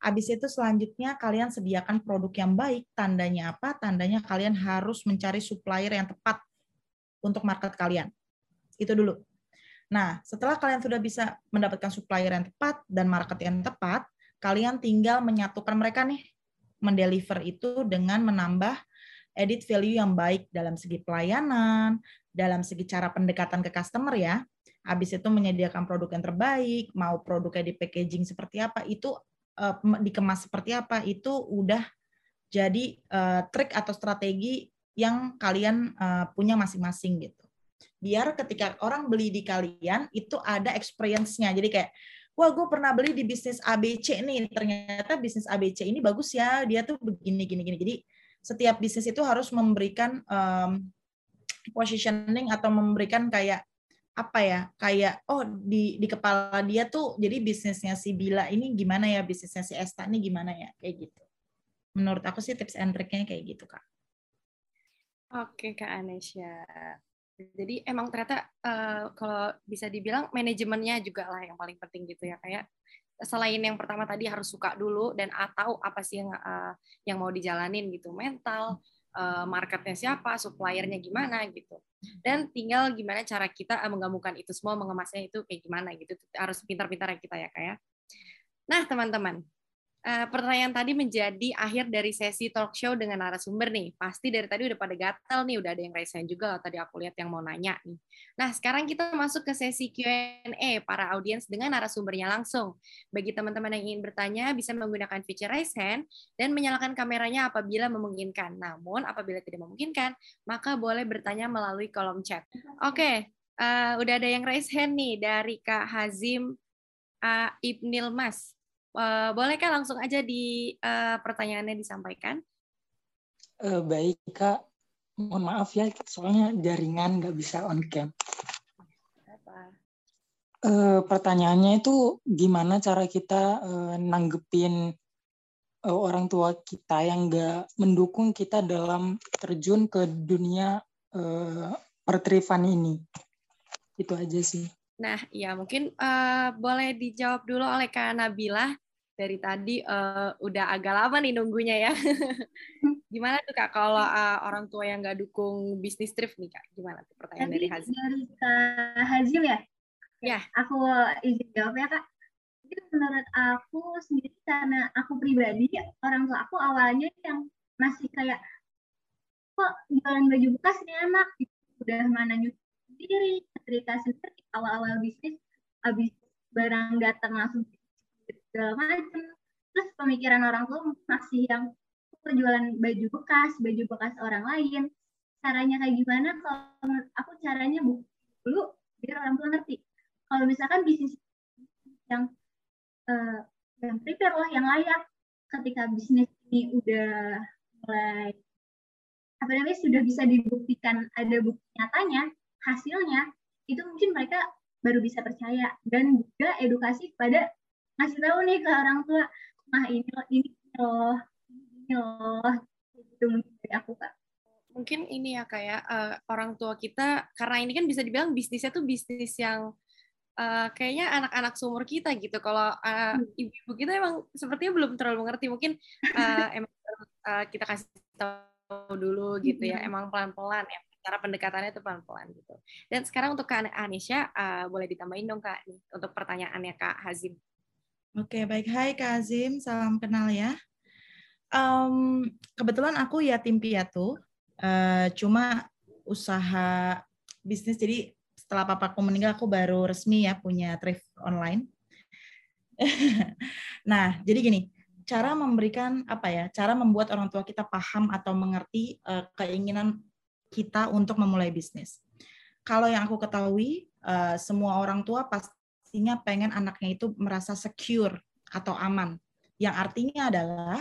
Habis itu selanjutnya kalian sediakan produk yang baik. Tandanya apa? Tandanya kalian harus mencari supplier yang tepat untuk market kalian. Itu dulu. Nah, setelah kalian sudah bisa mendapatkan supplier yang tepat dan market yang tepat, kalian tinggal menyatukan mereka nih. Mendeliver itu dengan menambah edit value yang baik dalam segi pelayanan, dalam segi cara pendekatan ke customer ya. Habis itu menyediakan produk yang terbaik, mau produknya di packaging seperti apa, itu uh, dikemas seperti apa itu udah jadi uh, trik atau strategi yang kalian uh, punya masing-masing gitu. Biar ketika orang beli di kalian itu ada experience-nya. Jadi kayak wah gue pernah beli di bisnis ABC nih ternyata bisnis ABC ini bagus ya dia tuh begini gini gini jadi setiap bisnis itu harus memberikan um, positioning atau memberikan kayak apa ya kayak oh di di kepala dia tuh jadi bisnisnya si Bila ini gimana ya bisnisnya si Esta ini gimana ya kayak gitu. Menurut aku sih tips and triknya kayak gitu kak. Oke kak Anesya. Jadi emang ternyata uh, kalau bisa dibilang manajemennya juga lah yang paling penting gitu ya kayak selain yang pertama tadi harus suka dulu dan atau apa sih yang uh, yang mau dijalanin gitu mental uh, marketnya siapa suppliernya gimana gitu dan tinggal gimana cara kita eh, menggabungkan itu semua mengemasnya itu kayak gimana gitu harus pintar-pintar ya kita ya kayak ya. nah teman-teman uh, pertanyaan tadi menjadi akhir dari sesi talk show dengan narasumber nih. Pasti dari tadi udah pada gatel nih, udah ada yang raise juga. Tadi aku lihat yang mau nanya nih. Nah, sekarang kita masuk ke sesi Q&A para audiens dengan narasumbernya langsung. Bagi teman-teman yang ingin bertanya, bisa menggunakan fitur raise hand dan menyalakan kameranya apabila memungkinkan. Namun, apabila tidak memungkinkan, maka boleh bertanya melalui kolom chat. Oke, okay, uh, udah ada yang raise hand nih dari Kak Hazim uh, Ibnil Mas. Uh, bolehkah langsung aja di uh, pertanyaannya disampaikan? Uh, baik kak, mohon maaf ya, soalnya jaringan nggak bisa on cam. Uh, pertanyaannya itu gimana cara kita uh, nanggepin uh, orang tua kita yang nggak mendukung kita dalam terjun ke dunia uh, pertrifan ini? Itu aja sih. Nah, ya mungkin uh, boleh dijawab dulu oleh Kak Nabila. Dari tadi uh, udah agak lama nih nunggunya ya. Gimana tuh Kak kalau uh, orang tua yang nggak dukung bisnis trip nih Kak? Gimana tuh pertanyaan dari Hazim? Dari Kak Hazim ya? Ya. Aku izin jawab ya Kak. Jadi menurut aku sendiri karena aku pribadi orang tua aku awalnya yang masih kayak kok jualan baju bekas ini enak udah mana nyuci sendiri cerita sendiri awal-awal bisnis habis barang datang langsung segala macam terus pemikiran orang tua masih yang perjualan baju bekas baju bekas orang lain. Caranya kayak gimana? Kalau aku caranya bu dulu biar orang tua ngerti. Kalau misalkan bisnis yang uh, yang prepare lah yang layak ketika bisnis ini udah mulai apa namanya sudah bisa dibuktikan ada bukti nyatanya hasilnya itu mungkin mereka baru bisa percaya dan juga edukasi kepada ngasih tahu nih ke orang tua nah ini loh ini loh ini loh itu mungkin dari aku kak mungkin ini ya kayak uh, orang tua kita karena ini kan bisa dibilang bisnisnya tuh bisnis yang uh, kayaknya anak-anak seumur kita gitu. Kalau uh, ibu-ibu kita emang sepertinya belum terlalu mengerti. Mungkin uh, emang uh, kita kasih tahu dulu gitu ya. Emang pelan-pelan ya. Cara pendekatannya itu pelan-pelan gitu. Dan sekarang untuk Kak Anisha, uh, boleh ditambahin dong Kak nih, untuk pertanyaannya Kak Hazim. Oke, baik. Hai Kak Hazim, salam kenal ya. Um, kebetulan aku yatim piatu Uh, cuma usaha bisnis jadi setelah papaku meninggal aku baru resmi ya punya thrift online. nah, jadi gini, cara memberikan apa ya? Cara membuat orang tua kita paham atau mengerti uh, keinginan kita untuk memulai bisnis. Kalau yang aku ketahui, uh, semua orang tua pastinya pengen anaknya itu merasa secure atau aman. Yang artinya adalah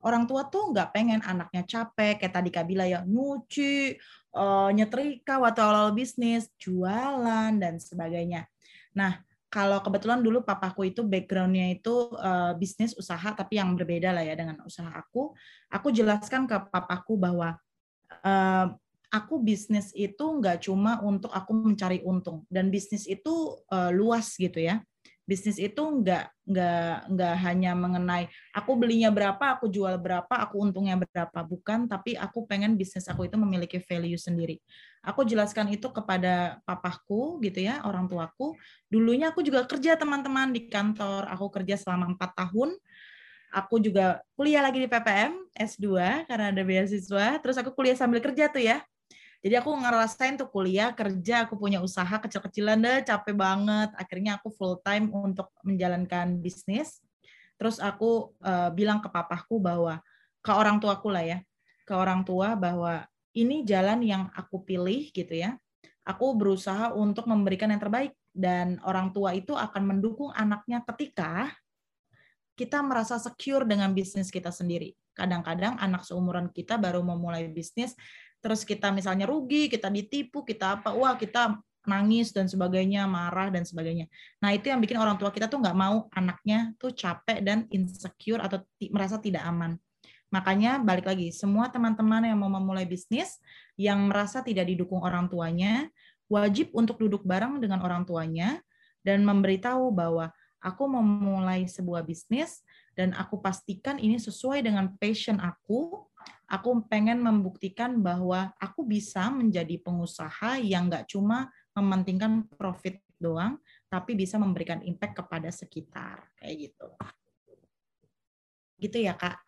orang tua tuh nggak pengen anaknya capek kayak tadi Kabila ya nyuci, uh, nyetrika waktu awal bisnis, jualan dan sebagainya. Nah kalau kebetulan dulu papaku itu backgroundnya itu uh, bisnis usaha tapi yang berbeda lah ya dengan usaha aku. Aku jelaskan ke papaku bahwa uh, aku bisnis itu nggak cuma untuk aku mencari untung dan bisnis itu uh, luas gitu ya bisnis itu nggak nggak nggak hanya mengenai aku belinya berapa, aku jual berapa, aku untungnya berapa, bukan. Tapi aku pengen bisnis aku itu memiliki value sendiri. Aku jelaskan itu kepada papaku gitu ya, orang tuaku. Dulunya aku juga kerja teman-teman di kantor. Aku kerja selama empat tahun. Aku juga kuliah lagi di PPM S2 karena ada beasiswa. Terus aku kuliah sambil kerja tuh ya jadi aku ngerasain tuh kuliah, kerja, aku punya usaha kecil-kecilan deh, capek banget. Akhirnya aku full time untuk menjalankan bisnis. Terus aku uh, bilang ke papaku bahwa ke orang tuaku lah ya, ke orang tua bahwa ini jalan yang aku pilih gitu ya. Aku berusaha untuk memberikan yang terbaik dan orang tua itu akan mendukung anaknya ketika kita merasa secure dengan bisnis kita sendiri. Kadang-kadang anak seumuran kita baru memulai bisnis, terus kita misalnya rugi, kita ditipu, kita apa, wah kita nangis dan sebagainya, marah dan sebagainya. Nah itu yang bikin orang tua kita tuh nggak mau anaknya tuh capek dan insecure atau merasa tidak aman. Makanya balik lagi, semua teman-teman yang mau memulai bisnis yang merasa tidak didukung orang tuanya, wajib untuk duduk bareng dengan orang tuanya dan memberitahu bahwa aku mau memulai sebuah bisnis dan aku pastikan ini sesuai dengan passion aku, aku pengen membuktikan bahwa aku bisa menjadi pengusaha yang nggak cuma mementingkan profit doang, tapi bisa memberikan impact kepada sekitar kayak gitu. Gitu ya kak.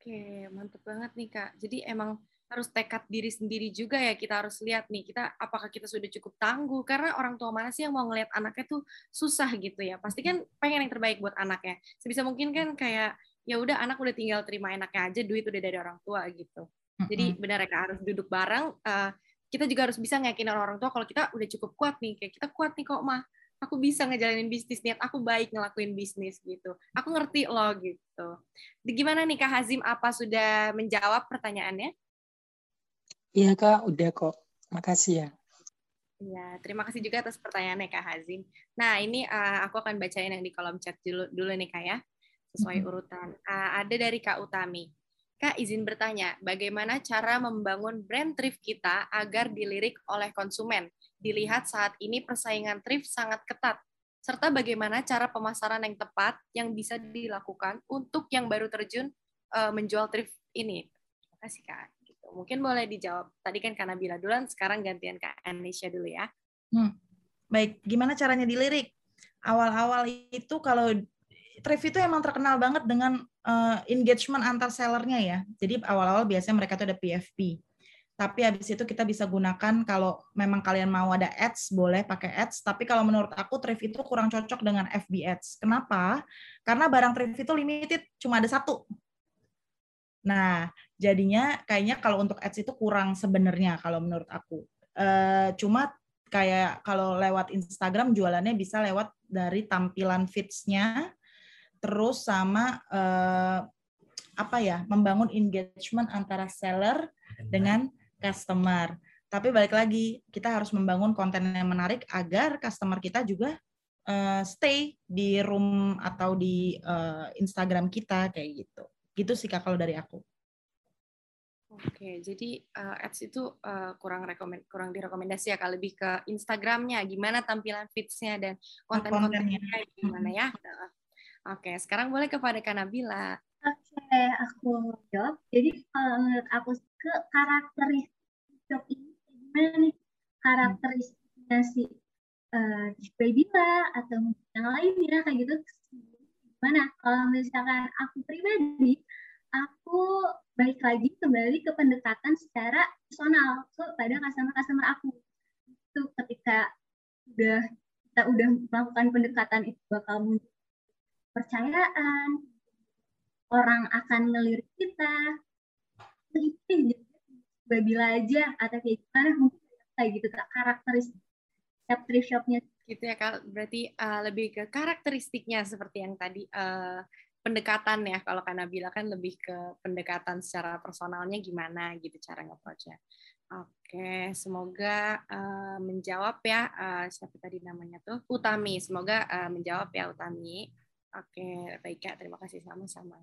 Oke, mantep banget nih kak. Jadi emang harus tekad diri sendiri juga ya kita harus lihat nih kita apakah kita sudah cukup tangguh karena orang tua mana sih yang mau ngelihat anaknya tuh susah gitu ya pasti kan pengen yang terbaik buat anaknya sebisa mungkin kan kayak ya udah anak udah tinggal terima enaknya aja duit udah dari orang tua gitu. Jadi benar ya harus duduk bareng uh, kita juga harus bisa ngeyakinin orang tua kalau kita udah cukup kuat nih kayak kita kuat nih kok mah. Aku bisa ngejalanin bisnis niat aku baik ngelakuin bisnis gitu. Aku ngerti loh gitu. Gimana nih kak Hazim? Apa sudah menjawab pertanyaannya? Iya kak. Udah kok. Makasih ya. Ya, terima kasih juga atas pertanyaannya Kak Hazim. Nah, ini uh, aku akan bacain yang di kolom chat dulu, dulu nih Kak ya sesuai urutan. Uh, ada dari Kak Utami. Kak izin bertanya, bagaimana cara membangun brand thrift kita agar dilirik oleh konsumen? Dilihat saat ini persaingan thrift sangat ketat, serta bagaimana cara pemasaran yang tepat yang bisa dilakukan untuk yang baru terjun uh, menjual thrift ini. Terima kasih Kak. Gitu. Mungkin boleh dijawab. Tadi kan karena Bila duluan, sekarang gantian Kak Anisha dulu ya. Hmm. Baik, gimana caranya dilirik? Awal-awal itu kalau Thrift itu emang terkenal banget dengan uh, engagement antar sellernya ya. Jadi awal-awal biasanya mereka tuh ada PFP. Tapi habis itu kita bisa gunakan kalau memang kalian mau ada ads, boleh pakai ads. Tapi kalau menurut aku Thrift itu kurang cocok dengan FB ads. Kenapa? Karena barang Thrift itu limited, cuma ada satu. Nah, jadinya kayaknya kalau untuk ads itu kurang sebenarnya kalau menurut aku. Uh, cuma kayak kalau lewat Instagram jualannya bisa lewat dari tampilan feeds-nya terus sama uh, apa ya membangun engagement antara seller dengan customer. Tapi balik lagi kita harus membangun konten yang menarik agar customer kita juga uh, stay di room atau di uh, Instagram kita kayak gitu. Gitu sih kak kalau dari aku. Oke, jadi uh, ads itu uh, kurang rekomend kurang direkomendasi ya kalau lebih ke Instagramnya, gimana tampilan feeds-nya dan konten-kontennya gimana ya. Oke, sekarang boleh kepada Kanabila. Oke, aku jawab. Jadi kalau menurut aku ke karakteristik job ini gimana nih karakteristiknya si uh, Bila atau yang lainnya kayak gitu gimana? Kalau misalkan aku pribadi, aku balik lagi kembali ke pendekatan secara personal kepada customer-customer aku. Itu ketika udah kita udah melakukan pendekatan itu bakal muncul percayaan, orang akan ngelirik kita. Itu babila aja atau kayak gimana mungkin kayak gitu kak karakteristik setiap thrift shopnya gitu ya kak berarti uh, lebih ke karakteristiknya seperti yang tadi uh, pendekatan ya kalau karena bilang kan lebih ke pendekatan secara personalnya gimana gitu cara nge-approach-nya. Oke, semoga uh, menjawab ya uh, siapa tadi namanya tuh Utami. Semoga uh, menjawab ya Utami. Oke, baik Kak, terima kasih sama-sama.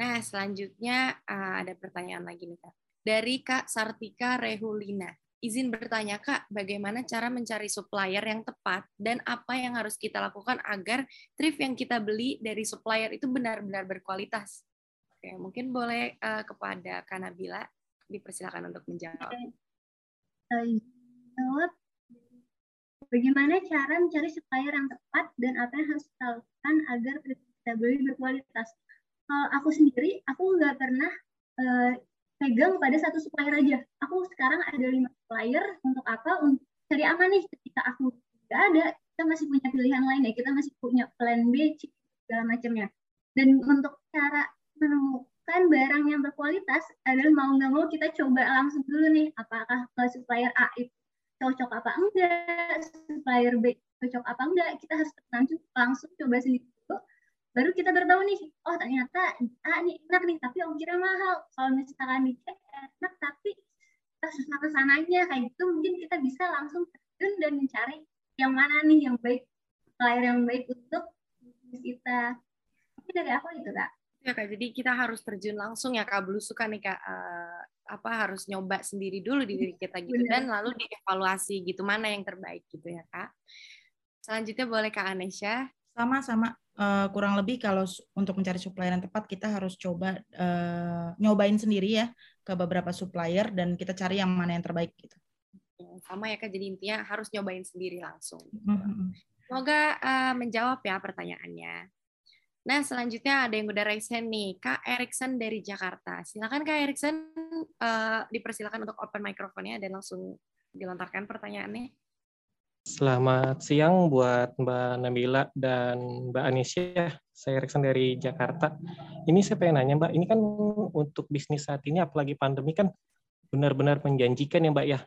Nah, selanjutnya uh, ada pertanyaan lagi nih Kak. Dari Kak Sartika Rehulina izin bertanya Kak, bagaimana cara mencari supplier yang tepat dan apa yang harus kita lakukan agar thrift yang kita beli dari supplier itu benar-benar berkualitas? Oke, mungkin boleh uh, kepada Kanabila dipersilakan untuk menjawab. Jawab. Bagaimana cara mencari supplier yang tepat dan apa yang harus kita lakukan agar thrift kita beli berkualitas? Kalau aku sendiri, aku nggak pernah uh, pegang pada satu supplier aja. Aku sekarang ada lima supplier untuk apa? Untuk cari aman nih ketika aku tidak ada, kita masih punya pilihan lain ya. Kita masih punya plan B, segala macamnya. Dan untuk cara menemukan barang yang berkualitas adalah mau nggak mau kita coba langsung dulu nih, apakah ke supplier A itu cocok apa enggak, supplier B cocok apa enggak, kita harus langsung langsung coba sendiri baru kita baru tahu nih oh ternyata ah ini enak nih tapi ongkirnya mahal. Kalau misalkan dicek enak tapi susah ke sananya kayak gitu mungkin kita bisa langsung terjun dan mencari yang mana nih yang baik supplier yang baik untuk bisnis kita. Mungkin dari aku itu kak. Ya kak. Jadi kita harus terjun langsung ya kak. Suka nih kak. Uh, apa harus nyoba sendiri dulu di diri kita gitu Bener. dan lalu dievaluasi gitu mana yang terbaik gitu ya kak selanjutnya boleh kak Anesha sama-sama uh, kurang lebih kalau untuk mencari supplier yang tepat kita harus coba uh, nyobain sendiri ya ke beberapa supplier dan kita cari yang mana yang terbaik gitu. Sama ya kak, jadi intinya harus nyobain sendiri langsung. Mm-hmm. Semoga uh, menjawab ya pertanyaannya. Nah selanjutnya ada yang udah raise hand nih, Kak Erikson dari Jakarta. Silakan Kak Erikson, uh, dipersilakan untuk open microphone-nya dan langsung dilontarkan pertanyaannya. Selamat siang buat Mbak Nabila dan Mbak Anisya. Saya Reksan dari Jakarta. Ini saya pengen nanya Mbak, ini kan untuk bisnis saat ini apalagi pandemi kan benar-benar menjanjikan ya Mbak ya.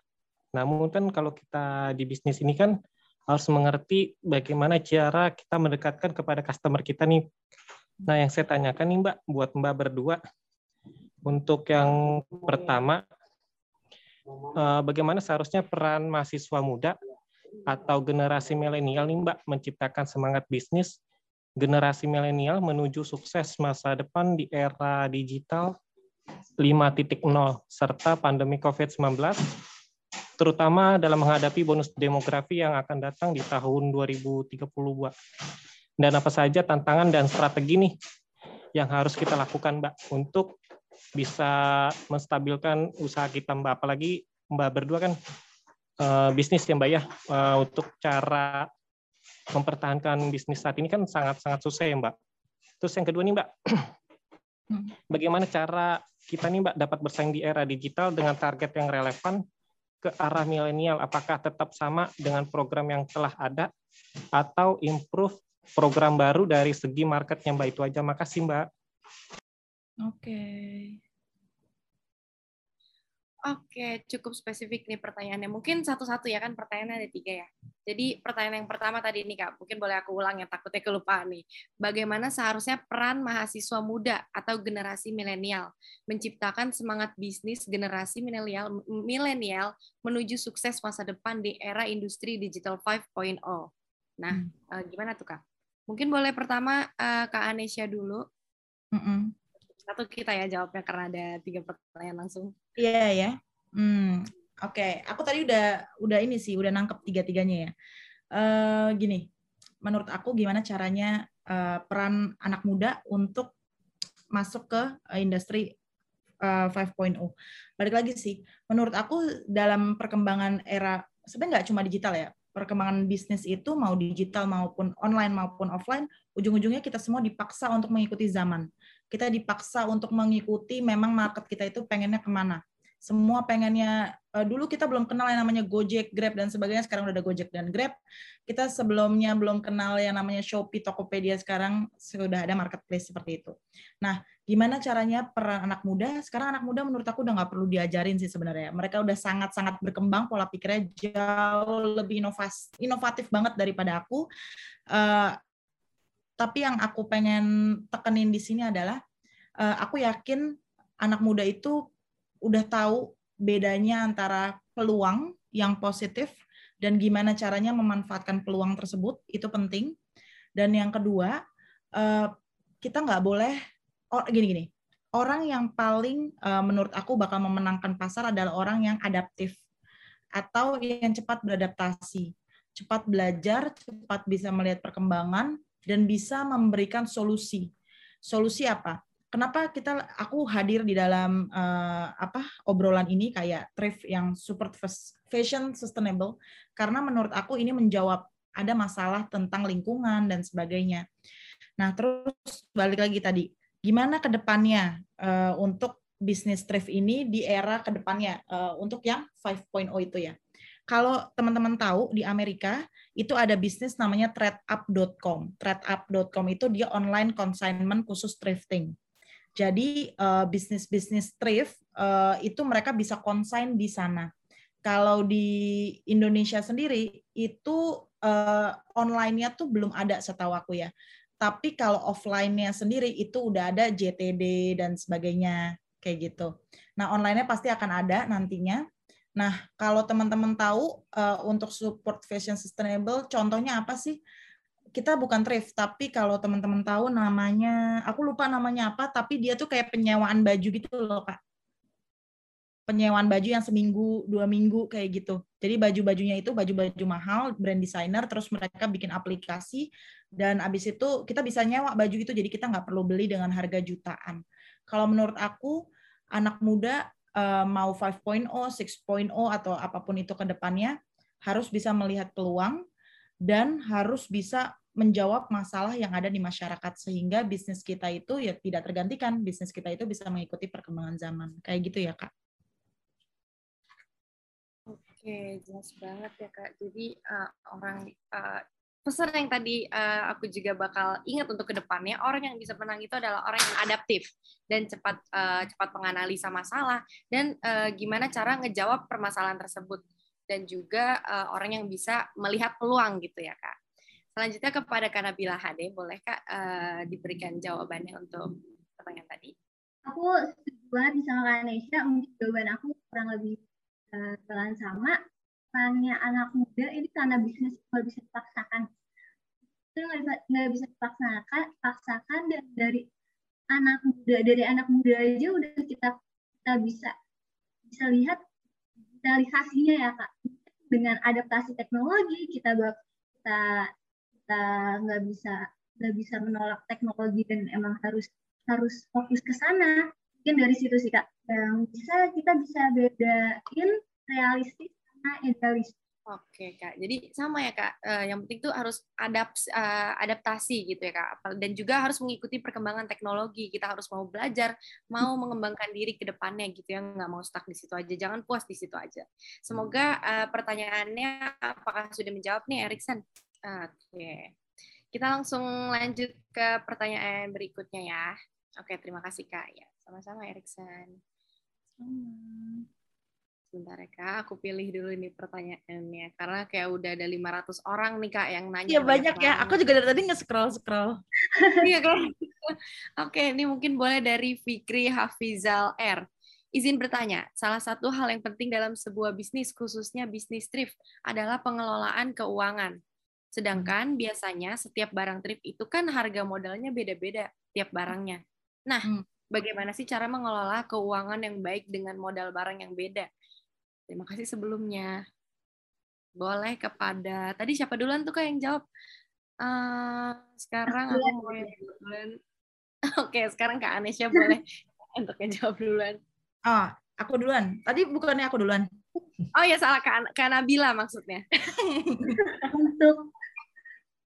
Namun kan kalau kita di bisnis ini kan harus mengerti bagaimana cara kita mendekatkan kepada customer kita nih. Nah yang saya tanyakan nih Mbak, buat Mbak berdua, untuk yang pertama, eh, bagaimana seharusnya peran mahasiswa muda atau generasi milenial nih Mbak menciptakan semangat bisnis generasi milenial menuju sukses masa depan di era digital 5.0 serta pandemi COVID-19 terutama dalam menghadapi bonus demografi yang akan datang di tahun 2030 Mbak. Dan apa saja tantangan dan strategi nih yang harus kita lakukan Mbak untuk bisa menstabilkan usaha kita Mbak apalagi Mbak berdua kan bisnis ya Mbak ya uh, untuk cara mempertahankan bisnis saat ini kan sangat-sangat susah ya Mbak. Terus yang kedua nih Mbak, hmm. bagaimana cara kita nih Mbak dapat bersaing di era digital dengan target yang relevan ke arah milenial? Apakah tetap sama dengan program yang telah ada atau improve program baru dari segi marketnya Mbak? Itu aja. Makasih Mbak. Oke. Okay. Oke, cukup spesifik nih pertanyaannya. Mungkin satu-satu ya kan pertanyaannya ada tiga ya. Jadi pertanyaan yang pertama tadi nih Kak, mungkin boleh aku ulang ya takutnya kelupaan nih. Bagaimana seharusnya peran mahasiswa muda atau generasi milenial menciptakan semangat bisnis generasi milenial milenial menuju sukses masa depan di era industri digital 5.0. Nah, hmm. gimana tuh Kak? Mungkin boleh pertama uh, Kak Anesya dulu. Mm -mm. Satu kita ya jawabnya karena ada tiga pertanyaan langsung. Iya ya. Hmm, Oke, okay. aku tadi udah udah ini sih, udah nangkep tiga-tiganya ya. Uh, gini, menurut aku gimana caranya uh, peran anak muda untuk masuk ke uh, industri uh, 5.0. Balik lagi sih, menurut aku dalam perkembangan era sebenarnya nggak cuma digital ya, perkembangan bisnis itu mau digital maupun online maupun offline, ujung-ujungnya kita semua dipaksa untuk mengikuti zaman. Kita dipaksa untuk mengikuti memang market kita itu pengennya ke mana. Semua pengennya uh, dulu kita belum kenal yang namanya Gojek, Grab dan sebagainya. Sekarang udah ada Gojek dan Grab. Kita sebelumnya belum kenal yang namanya Shopee, Tokopedia. Sekarang sudah ada marketplace seperti itu. Nah, gimana caranya peran anak muda? Sekarang anak muda menurut aku udah nggak perlu diajarin sih sebenarnya. Mereka udah sangat-sangat berkembang, pola pikirnya jauh lebih inovas, inovatif banget daripada aku. Uh, tapi yang aku pengen tekenin di sini adalah uh, aku yakin anak muda itu udah tahu bedanya antara peluang yang positif dan gimana caranya memanfaatkan peluang tersebut itu penting. Dan yang kedua, eh, kita nggak boleh oh, gini-gini. Orang yang paling eh, menurut aku bakal memenangkan pasar adalah orang yang adaptif atau yang cepat beradaptasi, cepat belajar, cepat bisa melihat perkembangan dan bisa memberikan solusi. Solusi apa? kenapa kita aku hadir di dalam uh, apa obrolan ini kayak thrift yang super fashion sustainable karena menurut aku ini menjawab ada masalah tentang lingkungan dan sebagainya. Nah, terus balik lagi tadi, gimana ke depannya uh, untuk bisnis thrift ini di era ke depannya uh, untuk yang 5.0 itu ya. Kalau teman-teman tahu di Amerika itu ada bisnis namanya threadup.com. Threadup.com itu dia online consignment khusus thrifting. Jadi uh, bisnis-bisnis thrift uh, itu mereka bisa consign di sana. Kalau di Indonesia sendiri itu uh, online-nya tuh belum ada setahu aku ya. Tapi kalau offline-nya sendiri itu udah ada JTD dan sebagainya kayak gitu. Nah, online-nya pasti akan ada nantinya. Nah, kalau teman-teman tahu uh, untuk support fashion sustainable, contohnya apa sih? kita bukan thrift, tapi kalau teman-teman tahu namanya, aku lupa namanya apa, tapi dia tuh kayak penyewaan baju gitu loh, Kak. Penyewaan baju yang seminggu, dua minggu kayak gitu. Jadi baju-bajunya itu baju-baju mahal, brand designer, terus mereka bikin aplikasi, dan abis itu kita bisa nyewa baju itu, jadi kita nggak perlu beli dengan harga jutaan. Kalau menurut aku, anak muda mau 5.0, 6.0, atau apa pun itu ke depannya, harus bisa melihat peluang, dan harus bisa menjawab masalah yang ada di masyarakat sehingga bisnis kita itu ya tidak tergantikan bisnis kita itu bisa mengikuti perkembangan zaman kayak gitu ya kak. Oke jelas banget ya kak. Jadi uh, orang uh, pesan yang tadi uh, aku juga bakal ingat untuk ke depannya orang yang bisa menang itu adalah orang yang adaptif dan cepat uh, cepat menganalisa masalah dan uh, gimana cara ngejawab permasalahan tersebut dan juga uh, orang yang bisa melihat peluang gitu ya kak. Selanjutnya kepada Kanabila Hade, boleh Kak uh, diberikan jawabannya untuk pertanyaan tadi? Aku setuju banget sama Kak Nesha, mungkin jawaban aku kurang lebih uh, sama. Perannya anak muda ini karena bisnis nggak bisa dipaksakan. Itu nggak bisa dipaksakan, paksakan dan dari anak muda dari anak muda aja udah kita kita bisa bisa lihat digitalisasinya ya kak. Dengan adaptasi teknologi kita kita kita nggak bisa nggak bisa menolak teknologi dan emang harus harus fokus ke sana. Mungkin dari situ sih kak. Yang bisa kita bisa bedain realistis sama idealistis Oke kak, jadi sama ya kak. Uh, yang penting tuh harus adapt, uh, adaptasi gitu ya kak. Dan juga harus mengikuti perkembangan teknologi. Kita harus mau belajar, mau mengembangkan diri ke depannya gitu ya. Nggak mau stuck di situ aja. Jangan puas di situ aja. Semoga uh, pertanyaannya apakah sudah menjawab nih Erikson? Oke. Kita langsung lanjut ke pertanyaan berikutnya ya. Oke, terima kasih Kak. Ya, sama-sama Erikson. Sebentar ya Kak. Aku pilih dulu nih pertanyaannya. Karena kayak udah ada 500 orang nih Kak yang nanya. Iya banyak ya. Aku juga dari tadi nge-scroll-scroll. iya Kak. Oke, ini mungkin boleh dari Fikri Hafizal R. Izin bertanya, salah satu hal yang penting dalam sebuah bisnis, khususnya bisnis thrift, adalah pengelolaan keuangan. Sedangkan biasanya setiap barang thrift itu kan harga modalnya beda-beda tiap barangnya. Nah, hmm. bagaimana sih cara mengelola keuangan yang baik dengan modal barang yang beda? Terima kasih sebelumnya. Boleh kepada tadi siapa duluan tuh kak yang jawab? Uh, sekarang aku mau yang duluan. Oke, sekarang Kak Anesya boleh untuk yang jawab duluan. Oh, aku duluan. Tadi bukannya aku duluan. Oh ya salah Kak, Kak Nabila maksudnya. untuk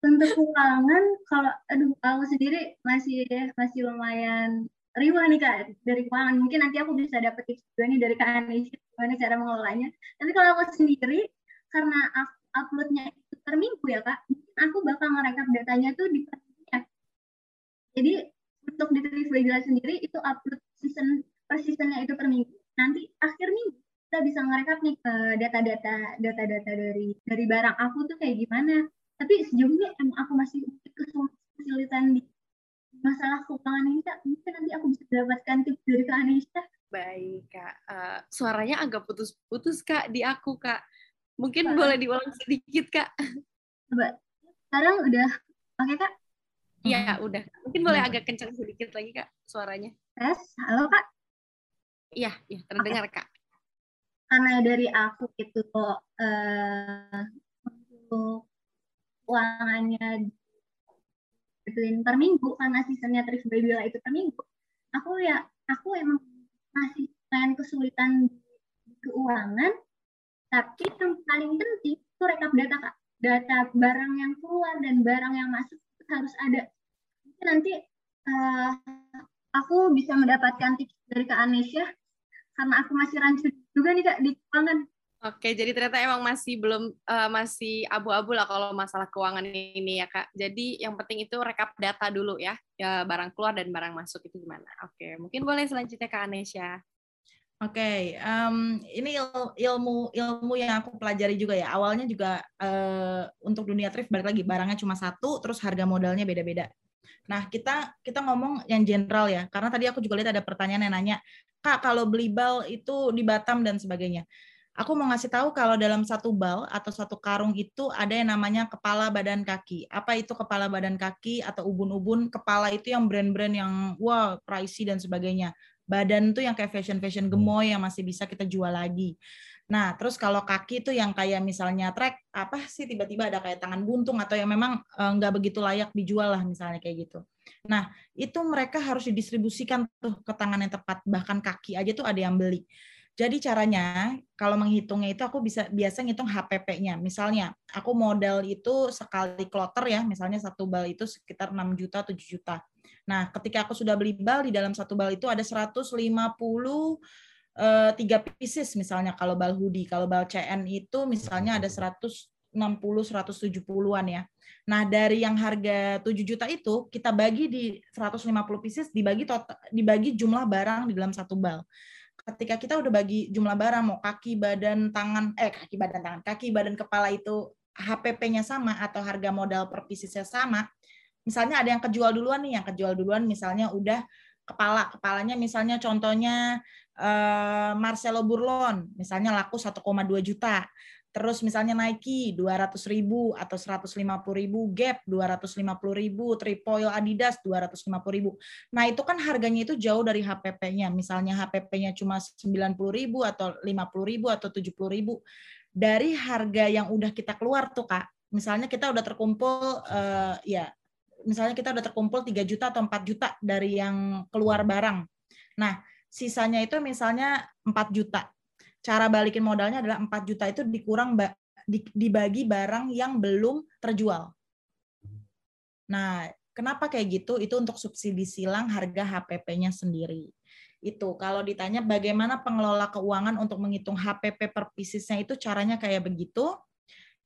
untuk keuangan kalau aduh aku sendiri masih masih lumayan riwah nih kak dari keuangan mungkin nanti aku bisa dapet tips juga nih dari kak Anis gimana cara mengelolanya. Tapi kalau aku sendiri karena uploadnya itu per minggu ya kak aku bakal ngerekap datanya tuh di per minggunya jadi untuk di Trivia sendiri itu upload season per seasonnya itu per minggu. Nanti akhir minggu kita bisa ngerekap nih eh, data-data data-data dari dari barang aku tuh kayak gimana. Tapi sejauh ini emang aku masih kesulitan di masalah keuangan ini kak. Mungkin nanti aku bisa mendapatkan tips dari kak Anisha baik kak uh, suaranya agak putus-putus kak di aku kak mungkin uh, boleh diulang sedikit kak coba sekarang udah oke okay, kak Iya, hmm. udah. Mungkin boleh hmm. agak kencang sedikit lagi, Kak, suaranya. Tes, halo, Kak. Iya, iya, terdengar, okay. Kak. Karena dari aku itu uh, untuk uangannya betulin per minggu karena seasonnya Trif Babila itu per minggu aku ya aku emang masih pengen kesulitan di keuangan tapi yang paling penting itu rekap data kak. Data barang yang keluar dan barang yang masuk harus ada. Nanti uh, aku bisa mendapatkan tips dari Kak Anesya karena aku masih rancu juga nih Kak di keuangan Oke, jadi ternyata emang masih belum uh, masih abu-abu lah kalau masalah keuangan ini ya kak. Jadi yang penting itu rekap data dulu ya, ya barang keluar dan barang masuk itu gimana. Oke, mungkin boleh selanjutnya kak Anesya. Oke, okay, um, ini ilmu ilmu yang aku pelajari juga ya. Awalnya juga uh, untuk dunia thrift balik lagi barangnya cuma satu, terus harga modalnya beda-beda. Nah kita kita ngomong yang general ya, karena tadi aku juga lihat ada pertanyaan yang nanya, kak kalau beli bal itu di Batam dan sebagainya aku mau ngasih tahu kalau dalam satu bal atau satu karung itu ada yang namanya kepala badan kaki. Apa itu kepala badan kaki atau ubun-ubun? Kepala itu yang brand-brand yang wah pricey dan sebagainya. Badan itu yang kayak fashion-fashion gemoy yang masih bisa kita jual lagi. Nah, terus kalau kaki itu yang kayak misalnya track apa sih tiba-tiba ada kayak tangan buntung atau yang memang eh, nggak begitu layak dijual lah misalnya kayak gitu. Nah, itu mereka harus didistribusikan tuh ke tangan yang tepat. Bahkan kaki aja tuh ada yang beli. Jadi caranya kalau menghitungnya itu aku bisa biasa ngitung HPP-nya. Misalnya aku modal itu sekali kloter ya, misalnya satu bal itu sekitar 6 juta, 7 juta. Nah, ketika aku sudah beli bal di dalam satu bal itu ada 150 eh, tiga pieces misalnya kalau bal hoodie, kalau bal CN itu misalnya ada 160 170-an ya. Nah, dari yang harga 7 juta itu kita bagi di 150 pieces dibagi total dibagi jumlah barang di dalam satu bal ketika kita udah bagi jumlah barang mau kaki badan tangan eh kaki badan tangan kaki badan kepala itu HPP-nya sama atau harga modal per piecesnya sama misalnya ada yang kejual duluan nih yang kejual duluan misalnya udah kepala kepalanya misalnya contohnya eh, Marcelo Burlon misalnya laku 1,2 juta Terus misalnya Nike 200 ribu atau 150 ribu, Gap 250 ribu, Tripoil Adidas 250 ribu. Nah itu kan harganya itu jauh dari HPP-nya. Misalnya HPP-nya cuma 90 ribu atau 50 ribu atau 70 ribu. Dari harga yang udah kita keluar tuh Kak, misalnya kita udah terkumpul, uh, ya misalnya kita udah terkumpul 3 juta atau 4 juta dari yang keluar barang. Nah sisanya itu misalnya 4 juta cara balikin modalnya adalah 4 juta itu dikurang dibagi barang yang belum terjual. Nah, kenapa kayak gitu? Itu untuk subsidi silang harga HPP-nya sendiri. Itu kalau ditanya bagaimana pengelola keuangan untuk menghitung HPP per piecesnya itu caranya kayak begitu.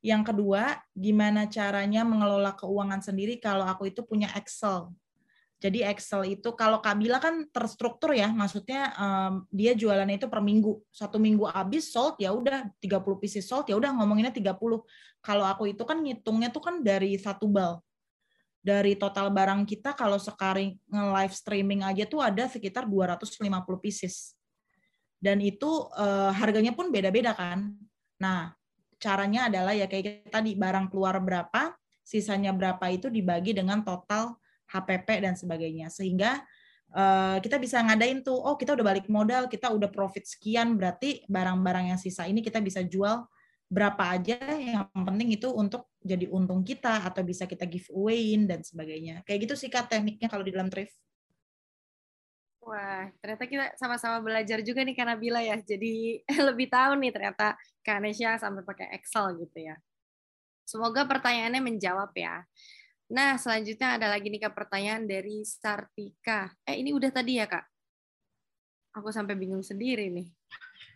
Yang kedua, gimana caranya mengelola keuangan sendiri kalau aku itu punya Excel. Jadi Excel itu kalau Kabila kan terstruktur ya, maksudnya um, dia jualannya itu per minggu. Satu minggu habis sold ya udah 30 pieces sold ya udah ngomonginnya 30. Kalau aku itu kan ngitungnya tuh kan dari satu bal. Dari total barang kita kalau sekali nge-live streaming aja tuh ada sekitar 250 pieces. Dan itu uh, harganya pun beda-beda kan. Nah, caranya adalah ya kayak tadi barang keluar berapa, sisanya berapa itu dibagi dengan total HPP dan sebagainya sehingga uh, kita bisa ngadain tuh oh kita udah balik modal kita udah profit sekian berarti barang-barang yang sisa ini kita bisa jual berapa aja yang penting itu untuk jadi untung kita atau bisa kita giveawayin dan sebagainya kayak gitu sih kak tekniknya kalau di dalam thrift Wah, ternyata kita sama-sama belajar juga nih karena Bila ya. Jadi lebih tahu nih ternyata Kak Anesya sampai pakai Excel gitu ya. Semoga pertanyaannya menjawab ya. Nah, selanjutnya ada lagi nih Kak pertanyaan dari Sartika. Eh, ini udah tadi ya, Kak? Aku sampai bingung sendiri nih.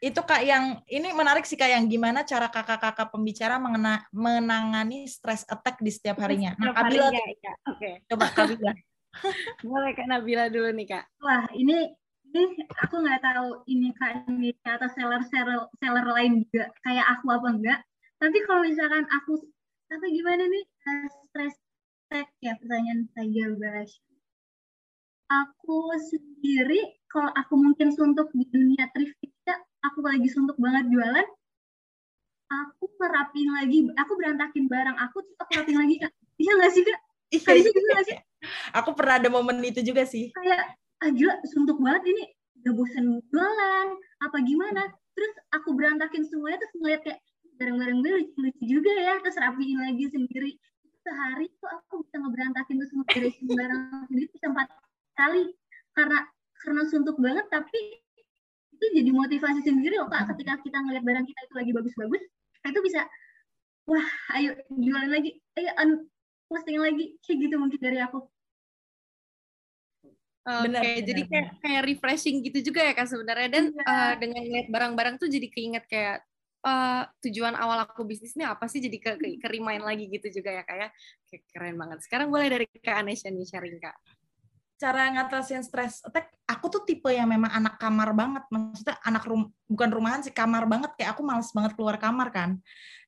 Itu Kak yang ini menarik sih Kak yang gimana cara kakak-kakak pembicara mengena, menangani stress attack di setiap harinya. Nah, Kak Bila, ya. Oke. Okay. Coba Kak Bila. Boleh Kak Nabila dulu nih, Kak. Wah, ini ini aku nggak tahu ini Kak ini atau seller seller seller lain juga kayak aku apa enggak. Tapi kalau misalkan aku tapi gimana nih eh, tek ya pertanyaan saya guys. Aku sendiri kalau aku mungkin suntuk di dunia thrift ya, aku lagi suntuk banget jualan, aku merapin lagi, aku berantakin barang aku, terus aku rapin lagi kak. Iya nggak sih kak? Iya, nggak sih? Aku pernah ada momen itu juga sih. Kayak, ah gila, suntuk banget ini, udah bosen jualan, apa gimana. Terus aku berantakin semuanya, terus ngeliat kayak, barang-barang gue lucu-lucu juga ya, terus rapiin lagi sendiri sehari tuh aku bisa ngeberantakin tuh semua beresin barang sendiri bisa empat kali. Karena karena suntuk banget tapi itu jadi motivasi sendiri loh kak. Ketika kita ngeliat barang kita itu lagi bagus-bagus itu bisa wah ayo jualan lagi ayo un posting lagi kayak gitu mungkin dari aku. Oke, okay, jadi kayak kayak refreshing gitu juga ya kak sebenarnya. Dan ya. uh, dengan ngeliat barang-barang tuh jadi keinget kayak uh, tujuan awal aku bisnis ini apa sih jadi ke, ke, ke remind lagi gitu juga ya kayak ya. keren banget. Sekarang boleh dari Kak Anesha nih sharing Kak. Cara ngatasin stress attack, aku tuh tipe yang memang anak kamar banget. Maksudnya anak rum bukan rumahan sih, kamar banget. Kayak aku males banget keluar kamar kan.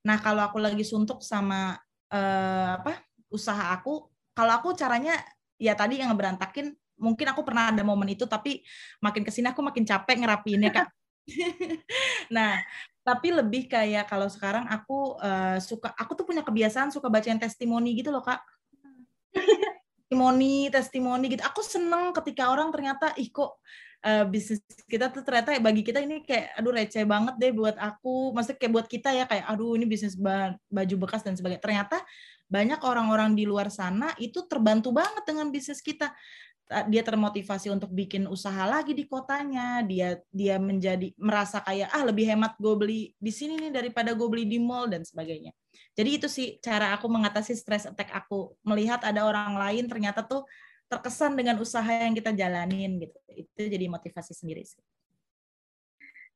Nah kalau aku lagi suntuk sama uh, apa usaha aku, kalau aku caranya ya tadi yang ngeberantakin, mungkin aku pernah ada momen itu, tapi makin ke sini aku makin capek ngerapiinnya kak. nah, tapi lebih kayak kalau sekarang aku uh, suka aku tuh punya kebiasaan suka bacain testimoni gitu loh kak. Testimoni testimoni gitu. Aku seneng ketika orang ternyata ih kok uh, bisnis kita tuh ternyata bagi kita ini kayak aduh receh banget deh buat aku. Maksudnya kayak buat kita ya kayak aduh ini bisnis baju bekas dan sebagainya. Ternyata banyak orang-orang di luar sana itu terbantu banget dengan bisnis kita dia termotivasi untuk bikin usaha lagi di kotanya. Dia dia menjadi merasa kayak ah lebih hemat gue beli di sini nih daripada gue beli di mall dan sebagainya. Jadi itu sih cara aku mengatasi stress attack aku. Melihat ada orang lain ternyata tuh terkesan dengan usaha yang kita jalanin gitu. Itu jadi motivasi sendiri sih.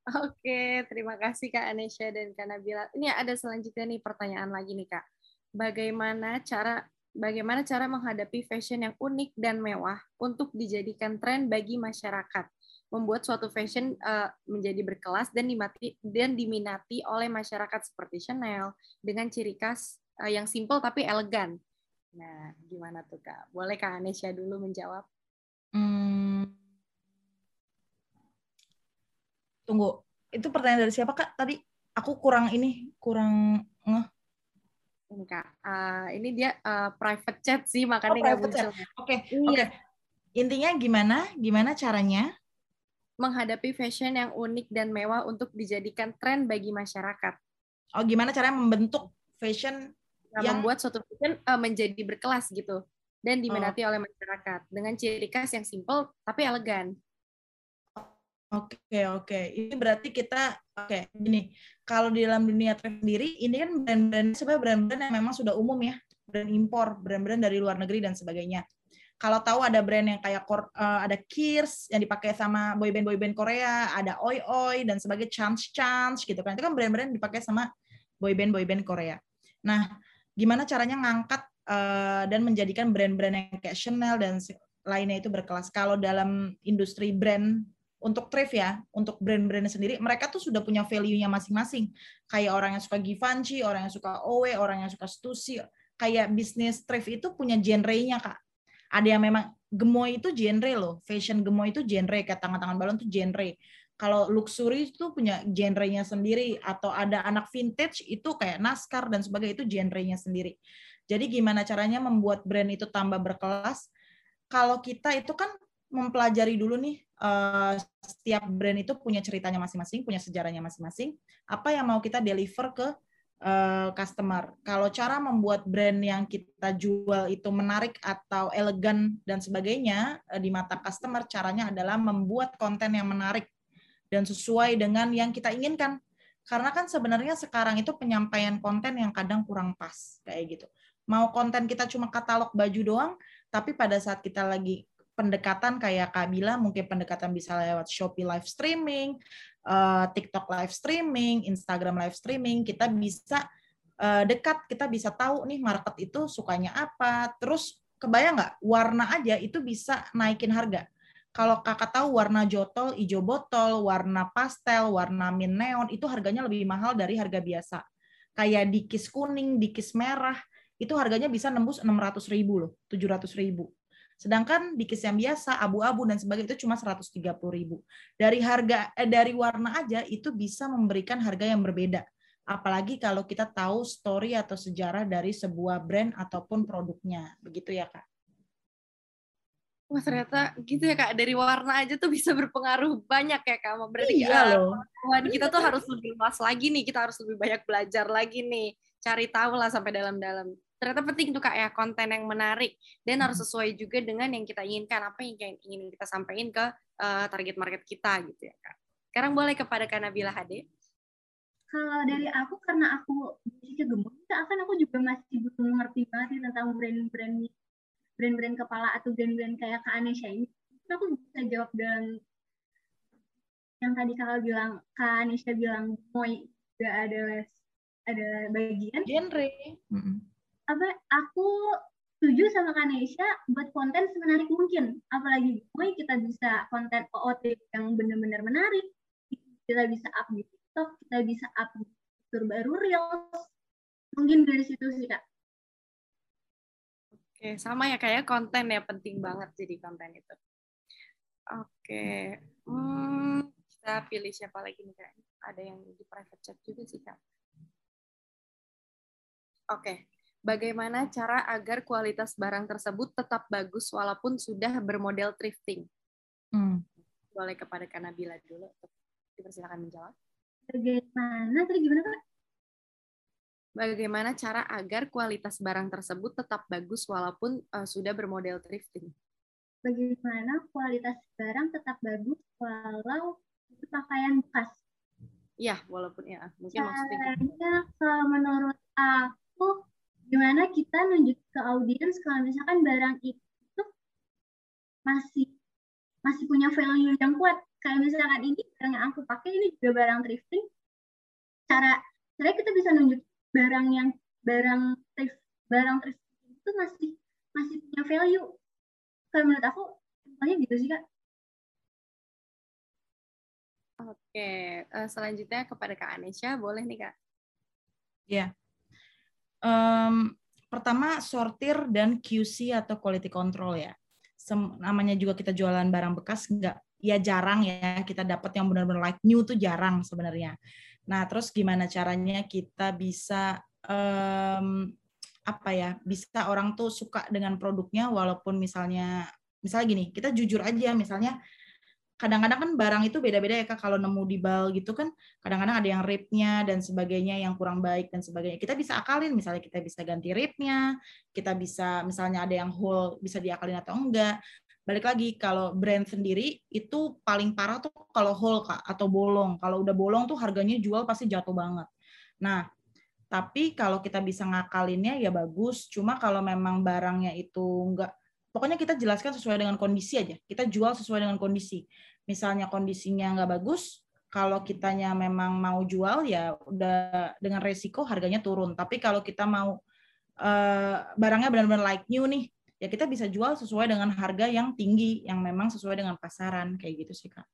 Oke, terima kasih Kak Anesha dan Kak Nabila. Ini ada selanjutnya nih pertanyaan lagi nih Kak. Bagaimana cara bagaimana cara menghadapi fashion yang unik dan mewah untuk dijadikan tren bagi masyarakat, membuat suatu fashion uh, menjadi berkelas dan dimati dan diminati oleh masyarakat seperti Chanel dengan ciri khas uh, yang simple tapi elegan. Nah, gimana tuh kak? Boleh kak Anesha dulu menjawab? Hmm. Tunggu, itu pertanyaan dari siapa kak? Tadi aku kurang ini, kurang ngeh ini kak uh, ini dia uh, private chat sih makanya oh, muncul oke okay. iya. okay. intinya gimana gimana caranya menghadapi fashion yang unik dan mewah untuk dijadikan tren bagi masyarakat oh gimana caranya membentuk fashion nah, yang membuat suatu fashion uh, menjadi berkelas gitu dan diminati oh. oleh masyarakat dengan ciri khas yang simple tapi elegan Oke, okay, oke. Okay. Ini berarti kita oke, okay, gini. Kalau di dalam dunia trade sendiri, ini kan brand-brand sebenarnya brand-brand yang memang sudah umum ya, brand impor, brand-brand dari luar negeri dan sebagainya. Kalau tahu ada brand yang kayak uh, ada Kirs yang dipakai sama boyband boyband Korea, ada Oi Oi dan sebagai Chance Chance gitu kan. Itu kan brand-brand dipakai sama boyband boyband Korea. Nah, gimana caranya ngangkat uh, dan menjadikan brand-brand yang kayak Chanel dan lainnya itu berkelas. Kalau dalam industri brand untuk thrift ya, untuk brand-brandnya sendiri, mereka tuh sudah punya value-nya masing-masing. Kayak orang yang suka Givenchy, orang yang suka Owe, orang yang suka Stussy, kayak bisnis thrift itu punya genre-nya, Kak. Ada yang memang gemoy itu genre loh, fashion gemoy itu genre, kayak tangan-tangan balon itu genre. Kalau luxury itu punya genre-nya sendiri, atau ada anak vintage itu kayak naskar dan sebagainya itu genre-nya sendiri. Jadi gimana caranya membuat brand itu tambah berkelas? Kalau kita itu kan mempelajari dulu nih uh, setiap brand itu punya ceritanya masing-masing, punya sejarahnya masing-masing. Apa yang mau kita deliver ke uh, customer? Kalau cara membuat brand yang kita jual itu menarik atau elegan dan sebagainya uh, di mata customer, caranya adalah membuat konten yang menarik dan sesuai dengan yang kita inginkan. Karena kan sebenarnya sekarang itu penyampaian konten yang kadang kurang pas kayak gitu. Mau konten kita cuma katalog baju doang, tapi pada saat kita lagi pendekatan kayak Kak Bila, mungkin pendekatan bisa lewat Shopee live streaming, uh, TikTok live streaming, Instagram live streaming, kita bisa uh, dekat, kita bisa tahu nih market itu sukanya apa. Terus kebayang nggak warna aja itu bisa naikin harga. Kalau kakak tahu warna jotol, hijau botol, warna pastel, warna min neon, itu harganya lebih mahal dari harga biasa. Kayak dikis kuning, dikis merah, itu harganya bisa nembus 600 ribu loh, 700 ribu. Sedangkan di kis yang biasa, abu-abu dan sebagainya itu cuma 130 ribu. Dari harga eh, dari warna aja itu bisa memberikan harga yang berbeda. Apalagi kalau kita tahu story atau sejarah dari sebuah brand ataupun produknya. Begitu ya, Kak? Wah ternyata gitu ya kak dari warna aja tuh bisa berpengaruh banyak ya kak. Berarti iya loh. kita tuh harus lebih luas lagi nih. Kita harus lebih banyak belajar lagi nih. Cari tahu lah sampai dalam-dalam ternyata penting tuh kak ya konten yang menarik dan harus sesuai juga dengan yang kita inginkan apa yang ingin kita sampaikan ke uh, target market kita gitu ya kak. Sekarang boleh kepada Kak Nabila Hade. Kalau dari aku karena aku basic gemuk, akan aku juga masih butuh mengerti banget tentang brand-brand brand-brand kepala atau brand-brand kayak Kak Anesha ini. Aku bisa jawab dalam yang tadi kakak bilang, Kak Anesha bilang, mau juga ada ada bagian. Genre. Mm -hmm apa aku setuju sama Kanesha buat konten semenarik mungkin. Apalagi gue kita bisa konten OOT yang benar-benar menarik. Kita bisa up di TikTok, kita bisa up di baru Reels. Mungkin dari situ sih, Kak. Oke, sama ya kayak konten ya penting banget jadi konten itu. Oke, hmm, kita pilih siapa lagi nih kak? Ada yang di private chat juga sih kak. Oke, bagaimana cara agar kualitas barang tersebut tetap bagus walaupun sudah bermodel thrifting? Hmm. Boleh kepada Kanabila dulu untuk dipersilakan menjawab. Bagaimana? Tadi gimana Kak? Bagaimana cara agar kualitas barang tersebut tetap bagus walaupun uh, sudah bermodel thrifting? Bagaimana kualitas barang tetap bagus walau itu pakaian bekas? Ya, walaupun ya mungkin Caranya, maksudnya. kalau menurut aku gimana kita nunjuk ke audiens kalau misalkan barang itu masih masih punya value yang kuat? Kayak misalkan ini barang yang aku pakai ini juga barang thrifting. Cara cara kita bisa nunjuk barang yang barang thrift barang thrifting itu masih masih punya value. Kalau menurut aku contohnya gitu sih kak. Oke, uh, selanjutnya kepada Kak Anesha, boleh nih Kak? Ya, um, pertama sortir dan QC atau quality control ya. Sem namanya juga kita jualan barang bekas nggak ya jarang ya kita dapat yang benar-benar like new tuh jarang sebenarnya. Nah terus gimana caranya kita bisa um, apa ya bisa orang tuh suka dengan produknya walaupun misalnya misalnya gini kita jujur aja misalnya kadang-kadang kan barang itu beda-beda ya kak. Kalau nemu di bal gitu kan kadang-kadang ada yang ripnya dan sebagainya yang kurang baik dan sebagainya. Kita bisa akalin misalnya kita bisa ganti ripnya kita bisa misalnya ada yang hole bisa diakalin atau enggak. Balik lagi kalau brand sendiri itu paling parah tuh kalau hole kak atau bolong. Kalau udah bolong tuh harganya jual pasti jatuh banget. Nah tapi kalau kita bisa ngakalinnya ya bagus. Cuma kalau memang barangnya itu enggak pokoknya kita jelaskan sesuai dengan kondisi aja. Kita jual sesuai dengan kondisi. Misalnya kondisinya nggak bagus, kalau kitanya memang mau jual ya udah dengan resiko harganya turun. Tapi kalau kita mau uh, barangnya benar-benar like new nih, ya kita bisa jual sesuai dengan harga yang tinggi yang memang sesuai dengan pasaran kayak gitu sih kak.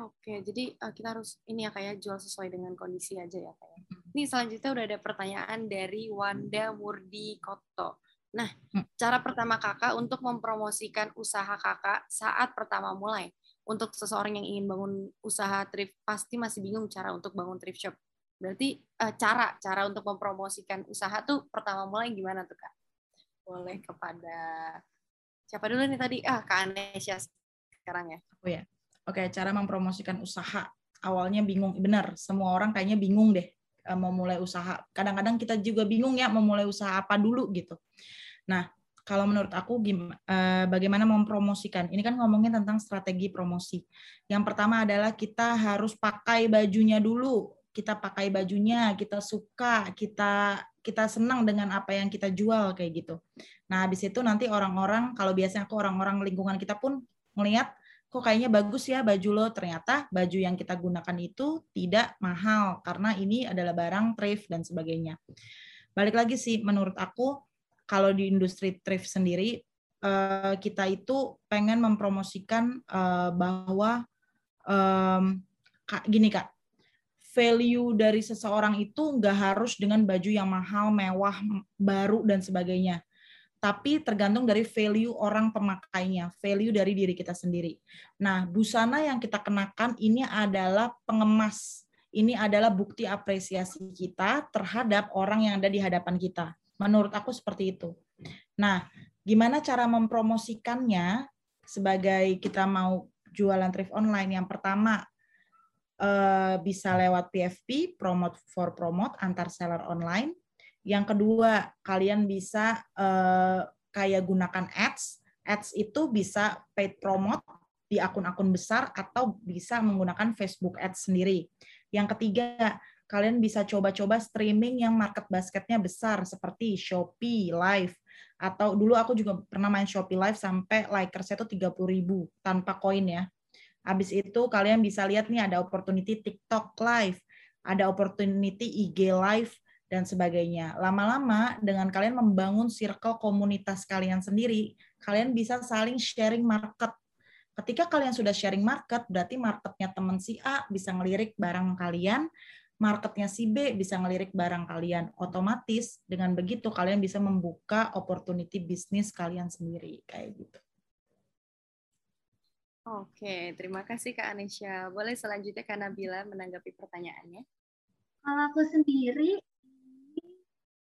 Oke, jadi uh, kita harus ini ya kayak jual sesuai dengan kondisi aja ya kayak. Ini selanjutnya udah ada pertanyaan dari Wanda Murdi Koto. Nah, hmm. cara pertama kakak untuk mempromosikan usaha kakak saat pertama mulai. Untuk seseorang yang ingin bangun usaha thrift pasti masih bingung cara untuk bangun thrift shop. Berarti uh, cara cara untuk mempromosikan usaha tuh pertama mulai gimana tuh kak? Boleh kepada siapa dulu nih tadi? Ah, Kak Anesya sekarang ya. Oh ya. Oke, cara mempromosikan usaha. Awalnya bingung, benar. Semua orang kayaknya bingung deh eh, mau mulai usaha. Kadang-kadang kita juga bingung ya mau mulai usaha apa dulu gitu. Nah, kalau menurut aku eh, bagaimana mempromosikan? Ini kan ngomongin tentang strategi promosi. Yang pertama adalah kita harus pakai bajunya dulu. Kita pakai bajunya, kita suka, kita kita senang dengan apa yang kita jual kayak gitu. Nah, habis itu nanti orang-orang kalau biasanya aku orang-orang lingkungan kita pun melihat kok kayaknya bagus ya baju lo. Ternyata baju yang kita gunakan itu tidak mahal karena ini adalah barang thrift dan sebagainya. Balik lagi sih menurut aku kalau di industri thrift sendiri eh, kita itu pengen mempromosikan eh, bahwa gini kak. Value dari seseorang itu nggak harus dengan baju yang mahal mewah baru dan sebagainya tapi tergantung dari value orang pemakainya, value dari diri kita sendiri. Nah, busana yang kita kenakan ini adalah pengemas. Ini adalah bukti apresiasi kita terhadap orang yang ada di hadapan kita. Menurut aku seperti itu. Nah, gimana cara mempromosikannya sebagai kita mau jualan thrift online? Yang pertama, eh, bisa lewat PFP, promote for promote, antar seller online yang kedua, kalian bisa uh, kayak gunakan ads. Ads itu bisa paid promote di akun-akun besar atau bisa menggunakan Facebook Ads sendiri. Yang ketiga, kalian bisa coba-coba streaming yang market basketnya besar seperti Shopee Live atau dulu aku juga pernah main Shopee Live sampai likersnya itu 30 ribu tanpa koin ya. Habis itu kalian bisa lihat nih ada opportunity TikTok Live, ada opportunity IG Live, dan sebagainya. Lama-lama dengan kalian membangun circle komunitas kalian sendiri, kalian bisa saling sharing market. Ketika kalian sudah sharing market, berarti marketnya teman si A bisa ngelirik barang kalian, marketnya si B bisa ngelirik barang kalian. Otomatis dengan begitu kalian bisa membuka opportunity bisnis kalian sendiri kayak gitu. Oke, terima kasih Kak Anesya. Boleh selanjutnya Kak Nabila menanggapi pertanyaannya? Kalau aku sendiri,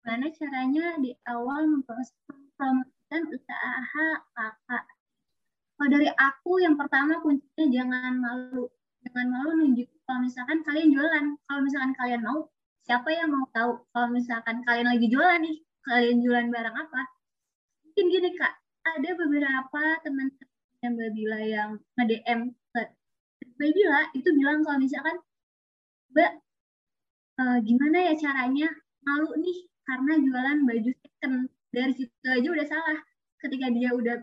gimana caranya di awal mempromosikan usaha kakak. Kalau dari aku yang pertama kuncinya jangan malu. Jangan malu nunjuk kalau misalkan kalian jualan. Kalau misalkan kalian mau, siapa yang mau tahu kalau misalkan kalian lagi jualan nih, kalian jualan barang apa? Mungkin gini kak, ada beberapa teman-teman yang Mbak Bila yang nge-DM ke Mbak Bila itu bilang kalau misalkan Mbak, uh, gimana ya caranya malu nih karena jualan baju second dari situ aja udah salah. Ketika dia udah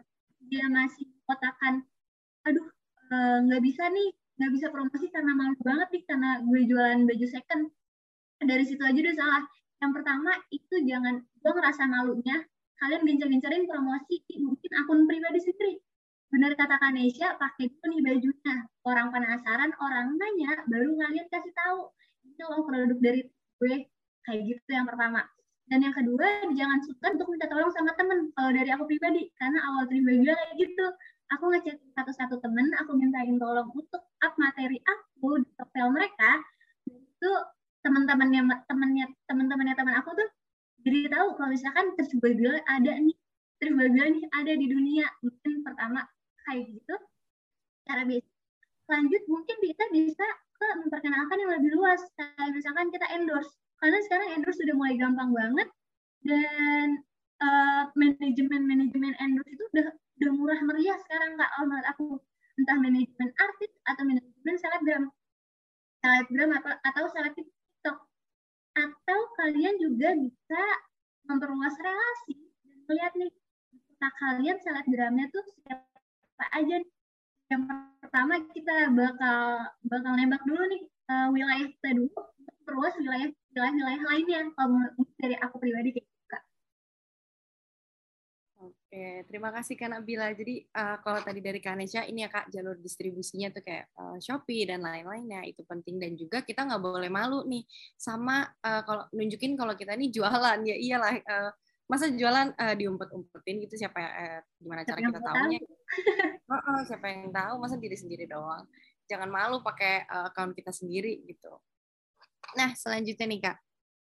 dia masih kotakan aduh eh, nggak e, bisa nih nggak bisa promosi karena malu banget nih karena gue jualan baju second. Dari situ aja udah salah. Yang pertama itu jangan gue ngerasa malunya kalian gencar-gencarin promosi mungkin akun pribadi sendiri. Benar kata Kanesha pakai itu nih bajunya. Orang penasaran orang nanya baru kalian kasih tahu. Ini loh produk dari gue. Kayak gitu yang pertama dan yang kedua, jangan suka untuk minta tolong sama temen. Kalau dari aku pribadi, karena awal terima juga kayak gitu. Aku ngechat satu-satu temen, aku mintain tolong untuk up materi aku di profil mereka. Itu teman-temannya temennya teman-temannya teman aku tuh jadi tahu kalau misalkan bilang ada nih bilang nih ada di dunia mungkin pertama kayak gitu cara biasa lanjut mungkin kita bisa ke memperkenalkan yang lebih luas kayak misalkan kita endorse karena sekarang endorse sudah mulai gampang banget dan uh, manajemen manajemen endorse itu udah udah murah meriah sekarang kak. Kalau menurut aku entah manajemen artis atau manajemen selebgram. Selebgram atau atau selebgram TikTok. Atau kalian juga bisa memperluas relasi. Dan melihat nih kita kalian selebgramnya tuh siapa aja nih. yang pertama kita bakal bakal nembak dulu nih uh, wilayah kita dulu. Perluas wilayah wilayah-wilayah lainnya kalau dari aku pribadi kayak Oke, terima kasih Kak Nabila. Jadi uh, kalau tadi dari Kak Nesha, ini ya Kak jalur distribusinya tuh kayak uh, Shopee dan lain-lainnya itu penting dan juga kita nggak boleh malu nih sama uh, kalau nunjukin kalau kita ini jualan ya iyalah uh, masa jualan uh, diumpet-umpetin gitu siapa uh, gimana cara kita tahunya? oh, oh, siapa yang tahu masa diri sendiri doang. Jangan malu pakai uh, account kita sendiri gitu. Nah selanjutnya nih Kak,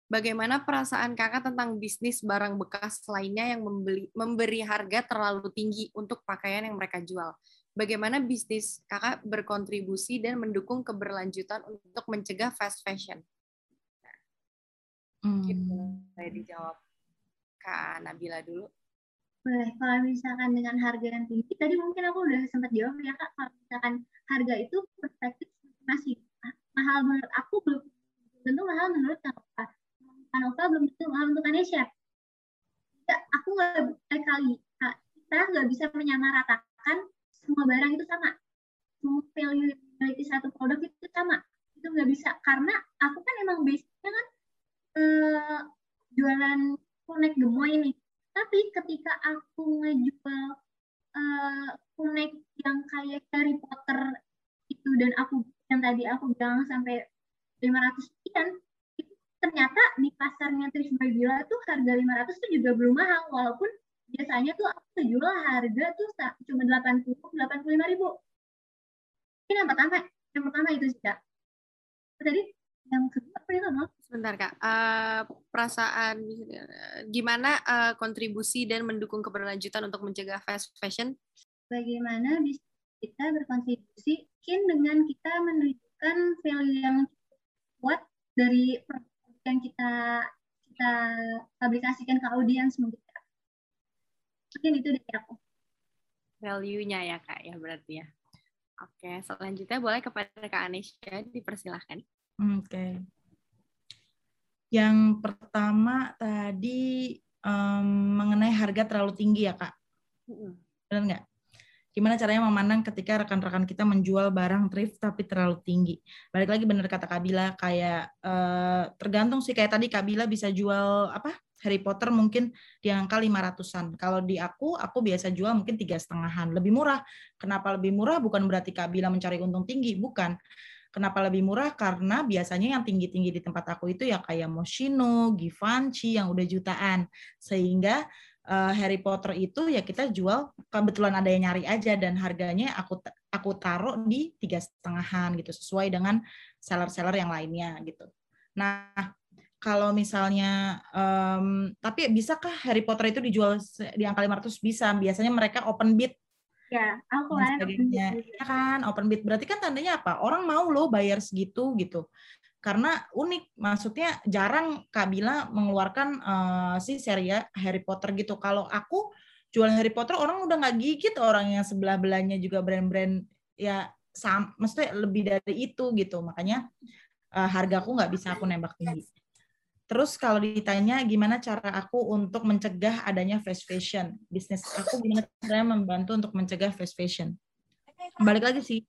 Bagaimana perasaan kakak tentang bisnis barang bekas lainnya yang membeli, memberi harga terlalu tinggi untuk pakaian yang mereka jual? Bagaimana bisnis kakak berkontribusi dan mendukung keberlanjutan untuk mencegah fast fashion? Gitu. hmm. Saya dijawab Kak Nabila dulu. Boleh, kalau misalkan dengan harga yang tinggi, tadi mungkin aku udah sempat jawab ya Kak, kalau misalkan harga itu perspektif masih mahal menurut aku belum tentu mahal menurut Kak Kanova belum tentu mahal untuk Indonesia. Ya, aku nggak kali kita nggak bisa menyamaratakan semua barang itu sama. Semua value yang memiliki satu produk itu sama. Itu nggak bisa karena aku kan emang basicnya kan eh, jualan kunek gemoy ini. Tapi ketika aku ngejual uh, kunek yang kayak Harry Potter itu dan aku yang tadi aku bilang sampai 500 sekian ternyata di pasarnya Trisma Gila tuh harga 500 tuh juga belum mahal walaupun biasanya tuh aku jual harga tuh cuma 80 85 ribu. Ini yang pertama yang pertama itu sih kak. Tadi yang kedua apa itu sebentar kak. Uh, perasaan gimana uh, kontribusi dan mendukung keberlanjutan untuk mencegah fast fashion? Bagaimana bisa kita berkontribusi mungkin dengan kita menunjukkan value yang kuat dari yang kita kita publikasikan ke audiens mungkin mungkin itu dari aku. Value-nya ya kak ya berarti ya. Oke selanjutnya boleh kepada kak Anisha dipersilahkan. Oke. Okay. yang pertama tadi um, mengenai harga terlalu tinggi ya kak? Benar nggak gimana caranya memandang ketika rekan-rekan kita menjual barang thrift tapi terlalu tinggi. Balik lagi benar kata Kabila kayak eh, tergantung sih kayak tadi Kabila bisa jual apa Harry Potter mungkin di angka lima ratusan. Kalau di aku, aku biasa jual mungkin tiga setengahan. Lebih murah. Kenapa lebih murah? Bukan berarti Kabila mencari untung tinggi, bukan. Kenapa lebih murah? Karena biasanya yang tinggi-tinggi di tempat aku itu ya kayak Moschino, Givenchy yang udah jutaan. Sehingga uh, Harry Potter itu ya kita jual kebetulan ada yang nyari aja dan harganya aku aku taruh di tiga setengahan gitu sesuai dengan seller-seller yang lainnya gitu. Nah kalau misalnya um, tapi bisakah Harry Potter itu dijual di angka 500 bisa. Biasanya mereka open bid. Ya aku ya kan? Open bid. Berarti kan tandanya apa? Orang mau loh bayar segitu gitu karena unik maksudnya jarang Kak Bila mengeluarkan uh, si seri Harry Potter gitu. Kalau aku jual Harry Potter orang udah nggak gigit orang yang sebelah belahnya juga brand-brand ya sam maksudnya lebih dari itu gitu. Makanya uh, harga aku nggak bisa aku nembak tinggi. Terus kalau ditanya gimana cara aku untuk mencegah adanya fast fashion? Bisnis aku gimana caranya membantu untuk mencegah fast fashion? Balik lagi sih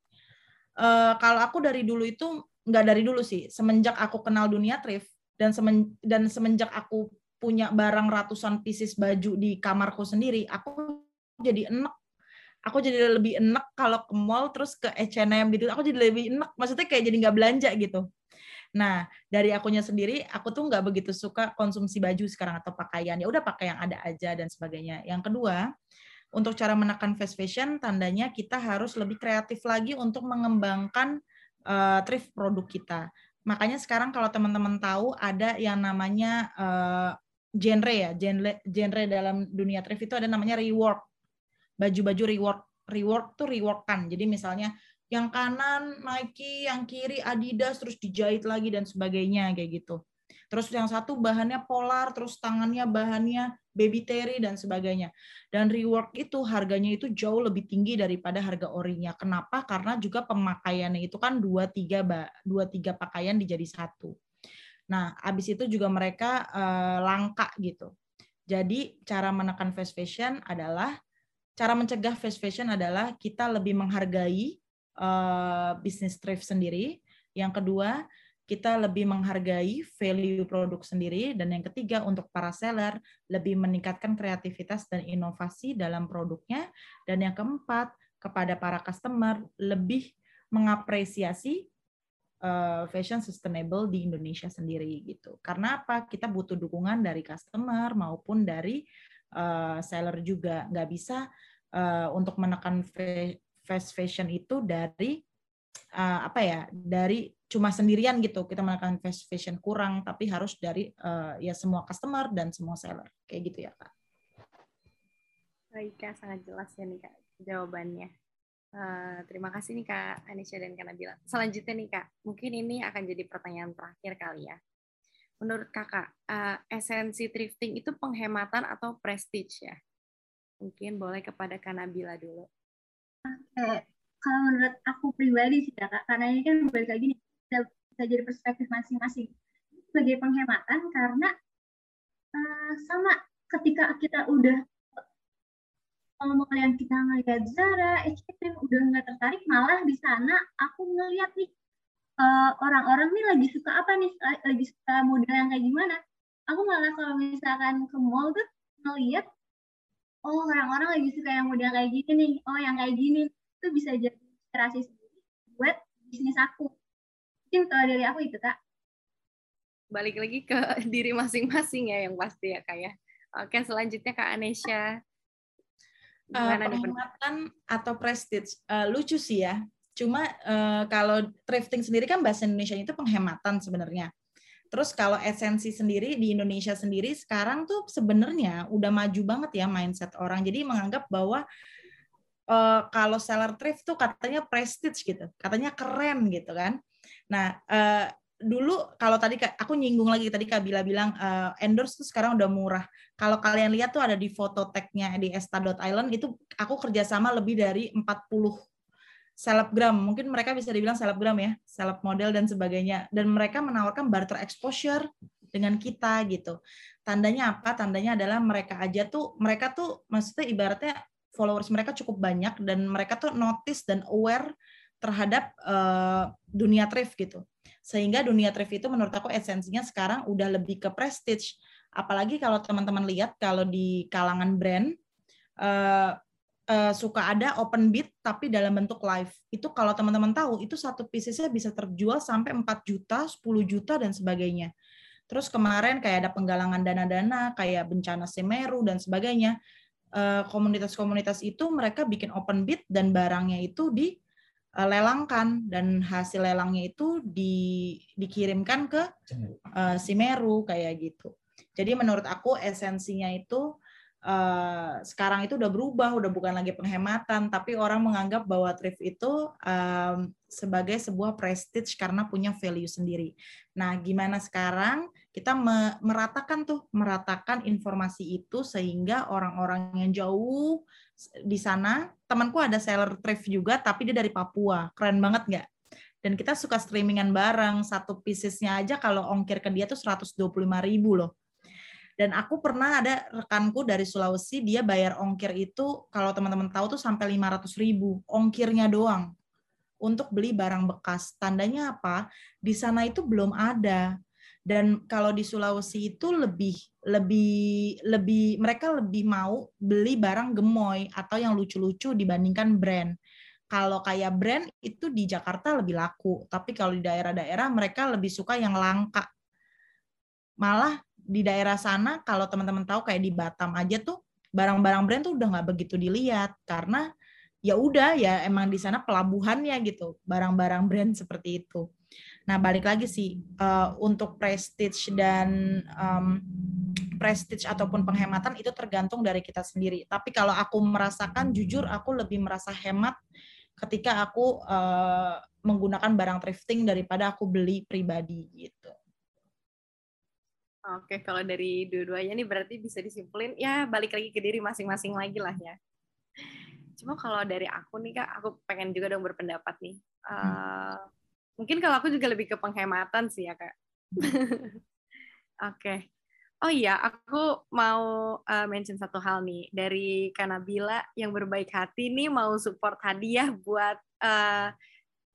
uh, kalau aku dari dulu itu nggak dari dulu sih. Semenjak aku kenal dunia thrift dan semen, dan semenjak aku punya barang ratusan pieces baju di kamarku sendiri aku jadi enek. Aku jadi lebih enek kalau ke mall terus ke H&M gitu. Aku jadi lebih enek. Maksudnya kayak jadi nggak belanja gitu. Nah dari akunya sendiri aku tuh nggak begitu suka konsumsi baju sekarang atau pakaian. Ya udah pakai yang ada aja dan sebagainya. Yang kedua untuk cara menekan fast fashion tandanya kita harus lebih kreatif lagi untuk mengembangkan uh, thrift produk kita. Makanya sekarang kalau teman-teman tahu ada yang namanya uh, genre ya, genre genre dalam dunia thrift itu ada namanya rework. Baju-baju rework. Rework tuh rework kan. Jadi misalnya yang kanan Nike, yang kiri Adidas terus dijahit lagi dan sebagainya kayak gitu. Terus yang satu bahannya polar, terus tangannya bahannya baby terry dan sebagainya. Dan rework itu harganya itu jauh lebih tinggi daripada harga orinya. Kenapa? Karena juga pemakaiannya itu kan dua tiga dua tiga pakaian dijadi satu. Nah, habis itu juga mereka uh, langka gitu. Jadi cara menekan fast fashion adalah cara mencegah fast fashion adalah kita lebih menghargai uh, bisnis thrift sendiri. Yang kedua, kita lebih menghargai value produk sendiri dan yang ketiga untuk para seller lebih meningkatkan kreativitas dan inovasi dalam produknya dan yang keempat kepada para customer lebih mengapresiasi uh, fashion sustainable di Indonesia sendiri gitu. Karena apa? Kita butuh dukungan dari customer maupun dari uh, seller juga. Nggak bisa uh, untuk menekan fast fashion itu dari uh, apa ya? Dari cuma sendirian gitu kita menekan fast fashion kurang tapi harus dari uh, ya semua customer dan semua seller kayak gitu ya kak. Baik kak sangat jelas ya nih kak jawabannya. Uh, terima kasih nih kak Anisha dan kak Nabila. Selanjutnya nih kak mungkin ini akan jadi pertanyaan terakhir kali ya. Menurut kakak uh, esensi thrifting itu penghematan atau prestige ya? Mungkin boleh kepada kak Nabila dulu. Oke, kalau menurut aku pribadi sih kak, karena ini kan balik lagi nih bisa, jadi perspektif masing-masing sebagai penghematan karena uh, sama ketika kita udah kalau kalian kita ngeliat Zara, H&M udah nggak tertarik, malah di sana aku ngeliat nih orang eh, orang-orang nih lagi suka apa nih, lagi suka model yang kayak gimana. Aku malah kalau misalkan ke mall tuh ngeliat, oh orang-orang lagi suka yang model kayak gini nih, oh yang kayak gini, itu bisa jadi inspirasi buat bisnis aku. Mungkin kalau dari aku itu, Kak. Balik lagi ke diri masing-masing ya yang pasti ya, Kak ya. Oke, selanjutnya Kak Anesha. Uh, penghematan atau prestige. Uh, lucu sih ya. Cuma uh, kalau thrifting sendiri kan bahasa Indonesia itu penghematan sebenarnya. Terus kalau esensi sendiri di Indonesia sendiri sekarang tuh sebenarnya udah maju banget ya mindset orang. Jadi menganggap bahwa uh, kalau seller thrift tuh katanya prestige gitu, katanya keren gitu kan. Nah, uh, dulu kalau tadi aku nyinggung lagi tadi Kak Bila bilang uh, endorse tuh sekarang udah murah. Kalau kalian lihat tuh ada di foto tagnya di esta.island itu aku kerjasama lebih dari 40 selebgram. Mungkin mereka bisa dibilang selebgram ya, seleb model dan sebagainya. Dan mereka menawarkan barter exposure dengan kita gitu. Tandanya apa? Tandanya adalah mereka aja tuh mereka tuh maksudnya ibaratnya followers mereka cukup banyak dan mereka tuh notice dan aware terhadap uh, dunia thrift gitu. Sehingga dunia thrift itu menurut aku esensinya sekarang udah lebih ke prestige. Apalagi kalau teman-teman lihat kalau di kalangan brand uh, uh, suka ada open bid tapi dalam bentuk live. Itu kalau teman-teman tahu itu satu piecesnya bisa terjual sampai 4 juta, 10 juta dan sebagainya. Terus kemarin kayak ada penggalangan dana-dana kayak bencana Semeru dan sebagainya. Komunitas-komunitas itu mereka bikin open bid dan barangnya itu di uh, lelangkan dan hasil lelangnya itu di, dikirimkan ke uh, Simeru kayak gitu. Jadi menurut aku esensinya itu uh, sekarang itu udah berubah, udah bukan lagi penghematan, tapi orang menganggap bahwa thrift itu um, sebagai sebuah prestige karena punya value sendiri. Nah, gimana sekarang kita meratakan tuh, meratakan informasi itu sehingga orang-orang yang jauh di sana temanku ada seller thrift juga tapi dia dari Papua. Keren banget nggak? Dan kita suka streamingan bareng satu piecesnya aja kalau ongkir ke dia tuh 125 ribu loh. Dan aku pernah ada rekanku dari Sulawesi dia bayar ongkir itu kalau teman-teman tahu tuh sampai 500 ribu ongkirnya doang. Untuk beli barang bekas. Tandanya apa? Di sana itu belum ada dan kalau di Sulawesi itu lebih lebih lebih mereka lebih mau beli barang gemoy atau yang lucu-lucu dibandingkan brand. Kalau kayak brand itu di Jakarta lebih laku, tapi kalau di daerah-daerah mereka lebih suka yang langka. Malah di daerah sana kalau teman-teman tahu kayak di Batam aja tuh barang-barang brand tuh udah nggak begitu dilihat karena ya udah ya emang di sana pelabuhannya gitu barang-barang brand seperti itu. Nah, balik lagi sih uh, untuk prestige dan um, prestige ataupun penghematan itu tergantung dari kita sendiri. Tapi kalau aku merasakan jujur aku lebih merasa hemat ketika aku uh, menggunakan barang thrifting daripada aku beli pribadi gitu. Oke, kalau dari dua-duanya nih berarti bisa disimpulin ya balik lagi ke diri masing-masing lagi lah ya. Cuma kalau dari aku nih kak, aku pengen juga dong berpendapat nih. Uh, Mungkin kalau aku juga lebih ke penghematan sih ya, Kak. Oke. okay. Oh iya, aku mau uh, mention satu hal nih dari Kanabila yang berbaik hati nih mau support hadiah buat uh,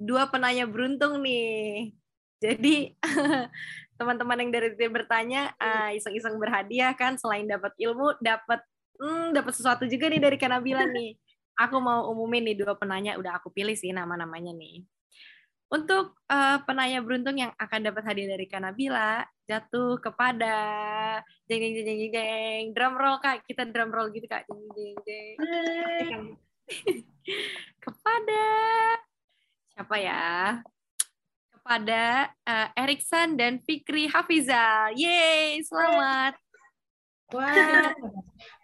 dua penanya beruntung nih. Jadi teman-teman yang dari tim bertanya uh, iseng-iseng berhadiah kan selain dapat ilmu dapat hmm, dapat sesuatu juga nih dari Kanabila nih. Aku mau umumin nih dua penanya udah aku pilih sih nama-namanya nih. Untuk uh, penanya beruntung yang akan dapat hadiah dari Kanabila jatuh kepada jeng jeng jeng jeng jeng drum roll kak. Kita drum roll gitu kak. Jeng jeng jeng kepada siapa ya? Kepada uh, Eriksan dan Fikri Hafizal. Yeay, selamat. Wah,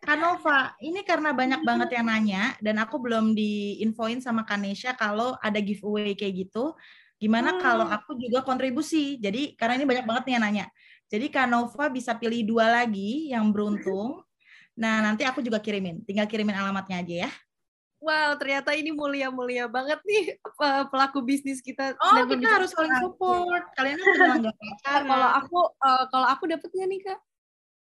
Kanova, ini karena banyak banget yang nanya dan aku belum diinfoin sama Kanesha kalau ada giveaway kayak gitu. Gimana hmm. kalau aku juga kontribusi? Jadi karena ini banyak banget nih yang nanya. Jadi Kanova bisa pilih dua lagi yang beruntung. Nah, nanti aku juga kirimin. Tinggal kirimin alamatnya aja ya wow ternyata ini mulia-mulia banget nih pelaku bisnis kita. Oh kita harus saling support. Kalian kan acara. Kalau aku uh, kalau aku dapetnya nih kak?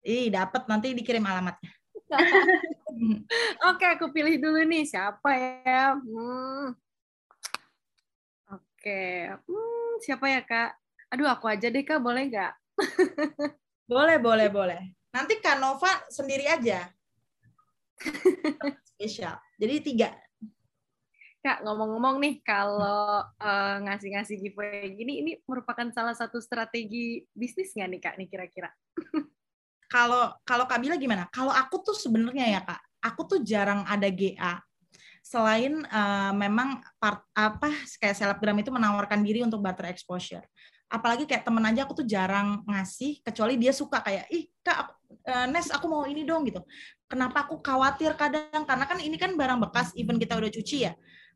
Ih dapat nanti dikirim alamatnya. Oke aku pilih dulu nih siapa ya. Hmm. Oke, hmm, siapa ya kak? Aduh aku aja deh kak boleh nggak? boleh boleh boleh. Nanti Kak Nova sendiri aja. Spesial. Jadi tiga. Kak, ngomong-ngomong nih, kalau uh, ngasih-ngasih giveaway gini, ini merupakan salah satu strategi bisnis nggak nih, Kak, nih kira-kira? Kalau kalau Kak Bila gimana? Kalau aku tuh sebenarnya ya, Kak, aku tuh jarang ada GA. Selain uh, memang part apa kayak selebgram itu menawarkan diri untuk barter exposure. Apalagi kayak temen aja aku tuh jarang ngasih, kecuali dia suka kayak, ih kak, uh, Nes aku mau ini dong gitu kenapa aku khawatir kadang karena kan ini kan barang bekas even kita udah cuci ya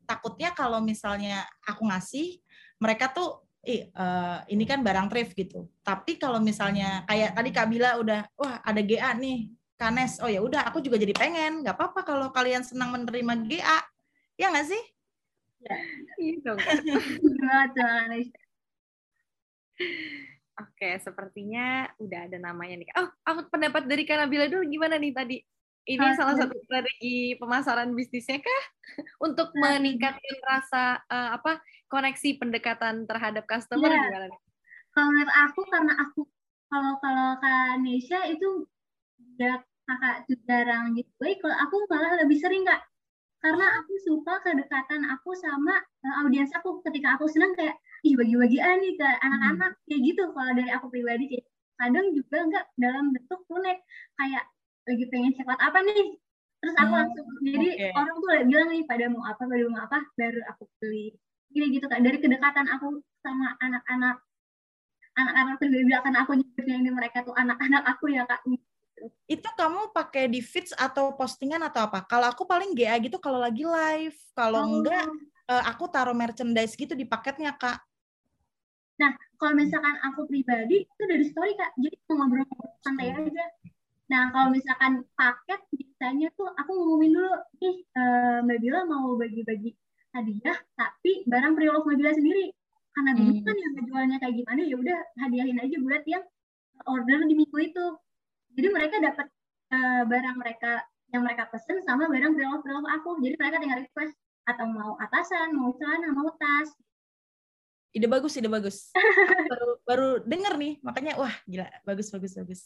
takutnya kalau misalnya aku ngasih mereka tuh eh uh, ini kan barang thrift gitu. Tapi kalau misalnya kayak tadi Kak Bila udah wah ada GA nih Kanes. Oh ya udah aku juga jadi pengen. Nggak apa-apa kalau kalian senang menerima GA ya nggak sih? Ya. Itu Oke, sepertinya udah ada namanya nih. Oh, aku pendapat dari Kanabila dulu gimana nih tadi? Ini salah satu strategi pemasaran bisnisnya kah? Untuk meningkatkan rasa uh, apa koneksi pendekatan terhadap customer yeah. gimana nih? Kalau menurut aku karena aku kalau kalau Kak Nesha itu ya kakak jarang gitu. Baik, kalau aku malah lebih sering kak karena aku suka kedekatan aku sama uh, audiens aku ketika aku senang kayak ih bagi-bagi ah nih ke anak-anak hmm. kayak gitu kalau dari aku pribadi kayak kadang juga enggak dalam bentuk connect kayak lagi pengen ceklat apa nih terus aku hmm, langsung jadi okay. orang tuh bilang nih pada mau apa pada mau apa baru aku beli gini gitu kak dari kedekatan aku sama anak-anak anak-anak pribadi karena aku nyebutnya ini mereka tuh anak-anak aku ya kak itu kamu pakai di feeds atau postingan atau apa? Kalau aku paling GA gitu kalau lagi live, kalau oh. enggak uh, aku taruh merchandise gitu di paketnya kak. Nah, kalau misalkan aku pribadi itu dari story kak, jadi ngobrol santai aja. Nah, kalau misalkan paket biasanya tuh aku ngumumin dulu, ih uh, Mbak Bila mau bagi-bagi hadiah, tapi barang pre-love Mbak Bila sendiri. Karena bingung hmm. kan yang jualnya kayak gimana, ya udah hadiahin aja buat yang order di minggu itu. Jadi mereka dapat uh, barang mereka yang mereka pesen sama barang pre-love pre-love aku. Jadi mereka tinggal request atau mau atasan, mau celana, mau tas. Ide bagus, ide bagus. baru baru denger nih, makanya wah gila, bagus bagus bagus.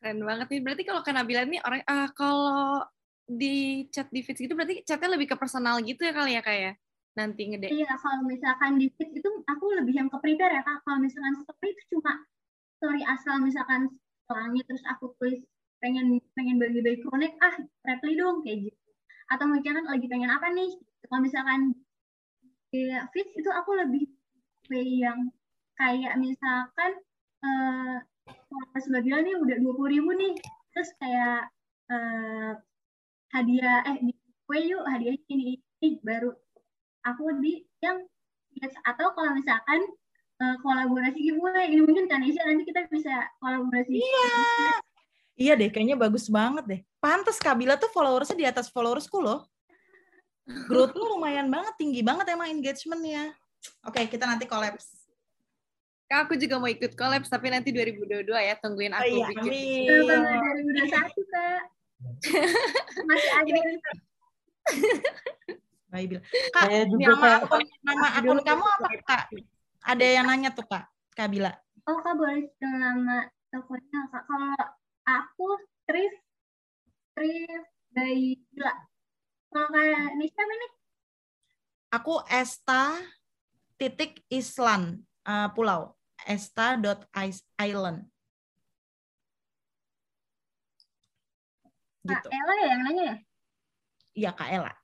Keren banget nih. Berarti kalau Kanabila ini orang uh, kalau di chat di feeds gitu berarti chatnya lebih ke personal gitu ya kali ya kayak ya? nanti ngede. Iya, kalau misalkan di feeds itu aku lebih yang ke prepare ya kak. Kalau misalkan story itu cuma story asal misalkan soalnya terus aku tulis pengen pengen bagi-bagi connect ah reply dong kayak gitu. Atau misalkan lagi pengen apa nih? Kalau misalkan di feeds itu aku lebih yang kayak misalkan uh, Mas Babila nih udah dua puluh ribu nih terus kayak uh, hadiah eh di kue yuk hadiah ini ini baru aku di yang atau kalau misalkan uh, kolaborasi giveaway ini mungkin Kanesha nanti kita bisa kolaborasi iya iya deh kayaknya bagus banget deh pantas Kabila tuh followersnya di atas followersku loh growth lu lumayan banget tinggi banget emang engagementnya oke kita nanti kolaps Kak, aku juga mau ikut collab tapi nanti 2022 ya, tungguin aku oh, iya, bikin. Amin. 2021, Kak. Masih ada. Baik, Kak, nama akun, nama akun kamu apa, Kak? Ada yang nanya tuh Kak, Kak Bila. Oh Kak boleh nama teleponnya Kak. Kalau aku Tris, Tris by Bila. Kalau Kak Nisha ini? Aku Esta titik Island uh, pulau. Esta dot island. Kak gitu. Ella ya yang nanya ya? Iya Kak Ella.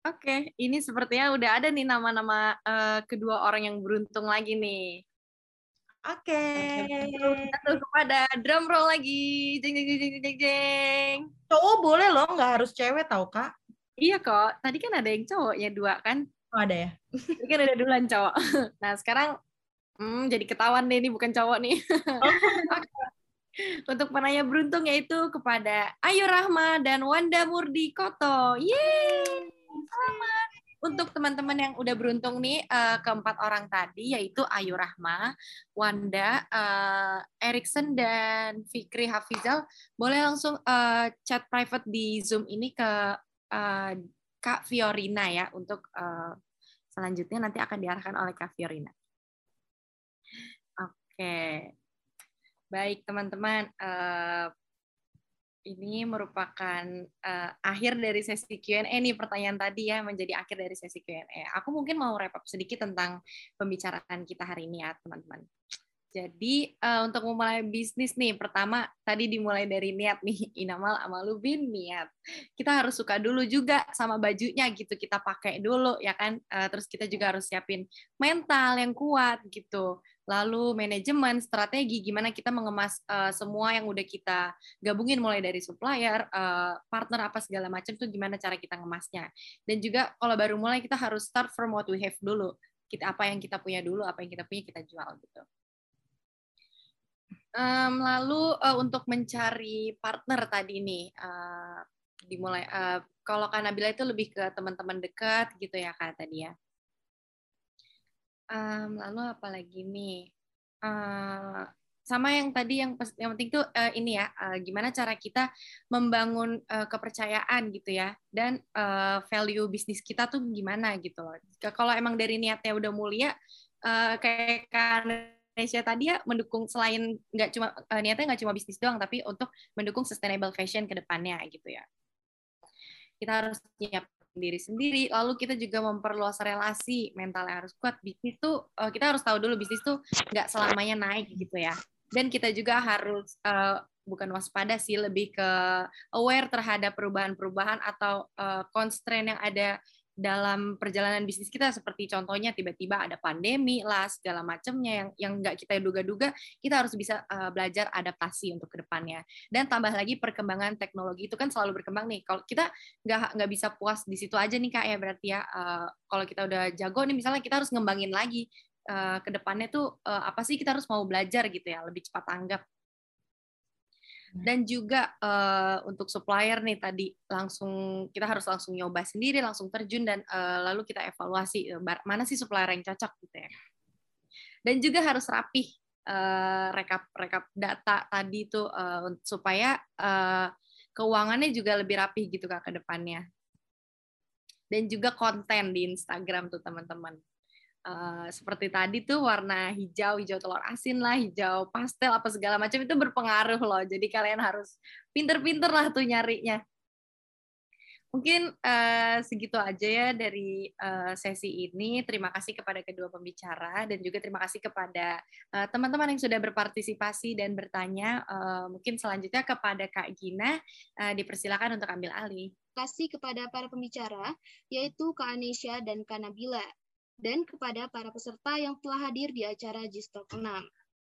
Oke, ini sepertinya udah ada nih nama-nama uh, kedua orang yang beruntung lagi nih. Oke. Okay. Satu kepada drum roll lagi. Jeng jeng jeng jeng jeng jeng. Cowok boleh loh, nggak harus cewek tau kak. Iya kok. Tadi kan ada yang cowoknya dua kan? Oh ada ya. Tadi kan ada duluan cowok. Nah sekarang hmm, jadi ketahuan deh ini bukan cowok nih. Oh. Untuk penanya beruntung yaitu kepada Ayu Rahma dan Wanda Murdi Koto. Yeay! Selamat untuk teman-teman yang udah beruntung nih uh, keempat orang tadi yaitu Ayu Rahma, Wanda, uh, Erikson dan Fikri Hafizal boleh langsung uh, chat private di Zoom ini ke uh, Kak Fiorina ya untuk uh, selanjutnya nanti akan diarahkan oleh Kak Fiorina. Oke. Baik teman-teman, uh, ini merupakan uh, akhir dari sesi Q&A nih pertanyaan tadi ya menjadi akhir dari sesi Q&A. Aku mungkin mau wrap up sedikit tentang pembicaraan kita hari ini ya teman-teman. Jadi uh, untuk memulai bisnis nih, pertama tadi dimulai dari niat nih, inamal amalubin niat. Kita harus suka dulu juga sama bajunya gitu, kita pakai dulu ya kan. Uh, terus kita juga harus siapin mental yang kuat gitu lalu manajemen, strategi, gimana kita mengemas uh, semua yang udah kita gabungin mulai dari supplier, uh, partner apa segala macam tuh gimana cara kita ngemasnya. Dan juga kalau baru mulai kita harus start from what we have dulu. Kita apa yang kita punya dulu, apa yang kita punya kita jual gitu. Um, lalu uh, untuk mencari partner tadi nih uh, dimulai uh, kalau Kanabila itu lebih ke teman-teman dekat gitu ya kak tadi ya. Um, lalu apa lagi nih? Uh, sama yang tadi yang yang penting tuh uh, ini ya uh, gimana cara kita membangun uh, kepercayaan gitu ya dan uh, value bisnis kita tuh gimana gitu loh. Kalau emang dari niatnya udah mulia uh, kayak kan Indonesia tadi ya mendukung selain nggak cuma uh, niatnya nggak cuma bisnis doang tapi untuk mendukung sustainable fashion ke depannya gitu ya. Kita harus siap diri sendiri. Lalu kita juga memperluas relasi mental yang harus kuat. Bisnis tuh uh, kita harus tahu dulu bisnis tuh nggak selamanya naik gitu ya. Dan kita juga harus uh, bukan waspada sih lebih ke aware terhadap perubahan-perubahan atau uh, constraint yang ada dalam perjalanan bisnis kita seperti contohnya tiba-tiba ada pandemi lah segala macamnya yang yang nggak kita duga-duga kita harus bisa uh, belajar adaptasi untuk ke depannya dan tambah lagi perkembangan teknologi itu kan selalu berkembang nih. Kalau kita nggak nggak bisa puas di situ aja nih kak ya berarti ya uh, kalau kita udah jago nih misalnya kita harus ngembangin lagi uh, ke depannya tuh uh, apa sih kita harus mau belajar gitu ya lebih cepat tanggap dan juga uh, untuk supplier nih tadi langsung kita harus langsung nyoba sendiri langsung terjun dan uh, lalu kita evaluasi uh, mana sih supplier yang cocok gitu ya. Dan juga harus rapih uh, rekap rekap data tadi tuh uh, supaya uh, keuangannya juga lebih rapih gitu kak ke depannya. Dan juga konten di Instagram tuh teman-teman Uh, seperti tadi tuh warna hijau, hijau telur asin lah, hijau pastel apa segala macam itu berpengaruh loh. Jadi kalian harus pinter-pinter lah tuh nyarinya. Mungkin uh, segitu aja ya dari uh, sesi ini. Terima kasih kepada kedua pembicara dan juga terima kasih kepada teman-teman uh, yang sudah berpartisipasi dan bertanya. Uh, mungkin selanjutnya kepada Kak Gina uh, dipersilakan untuk ambil alih. Kasih kepada para pembicara, yaitu Kak Anesya dan Kak Nabila dan kepada para peserta yang telah hadir di acara Gistok 6.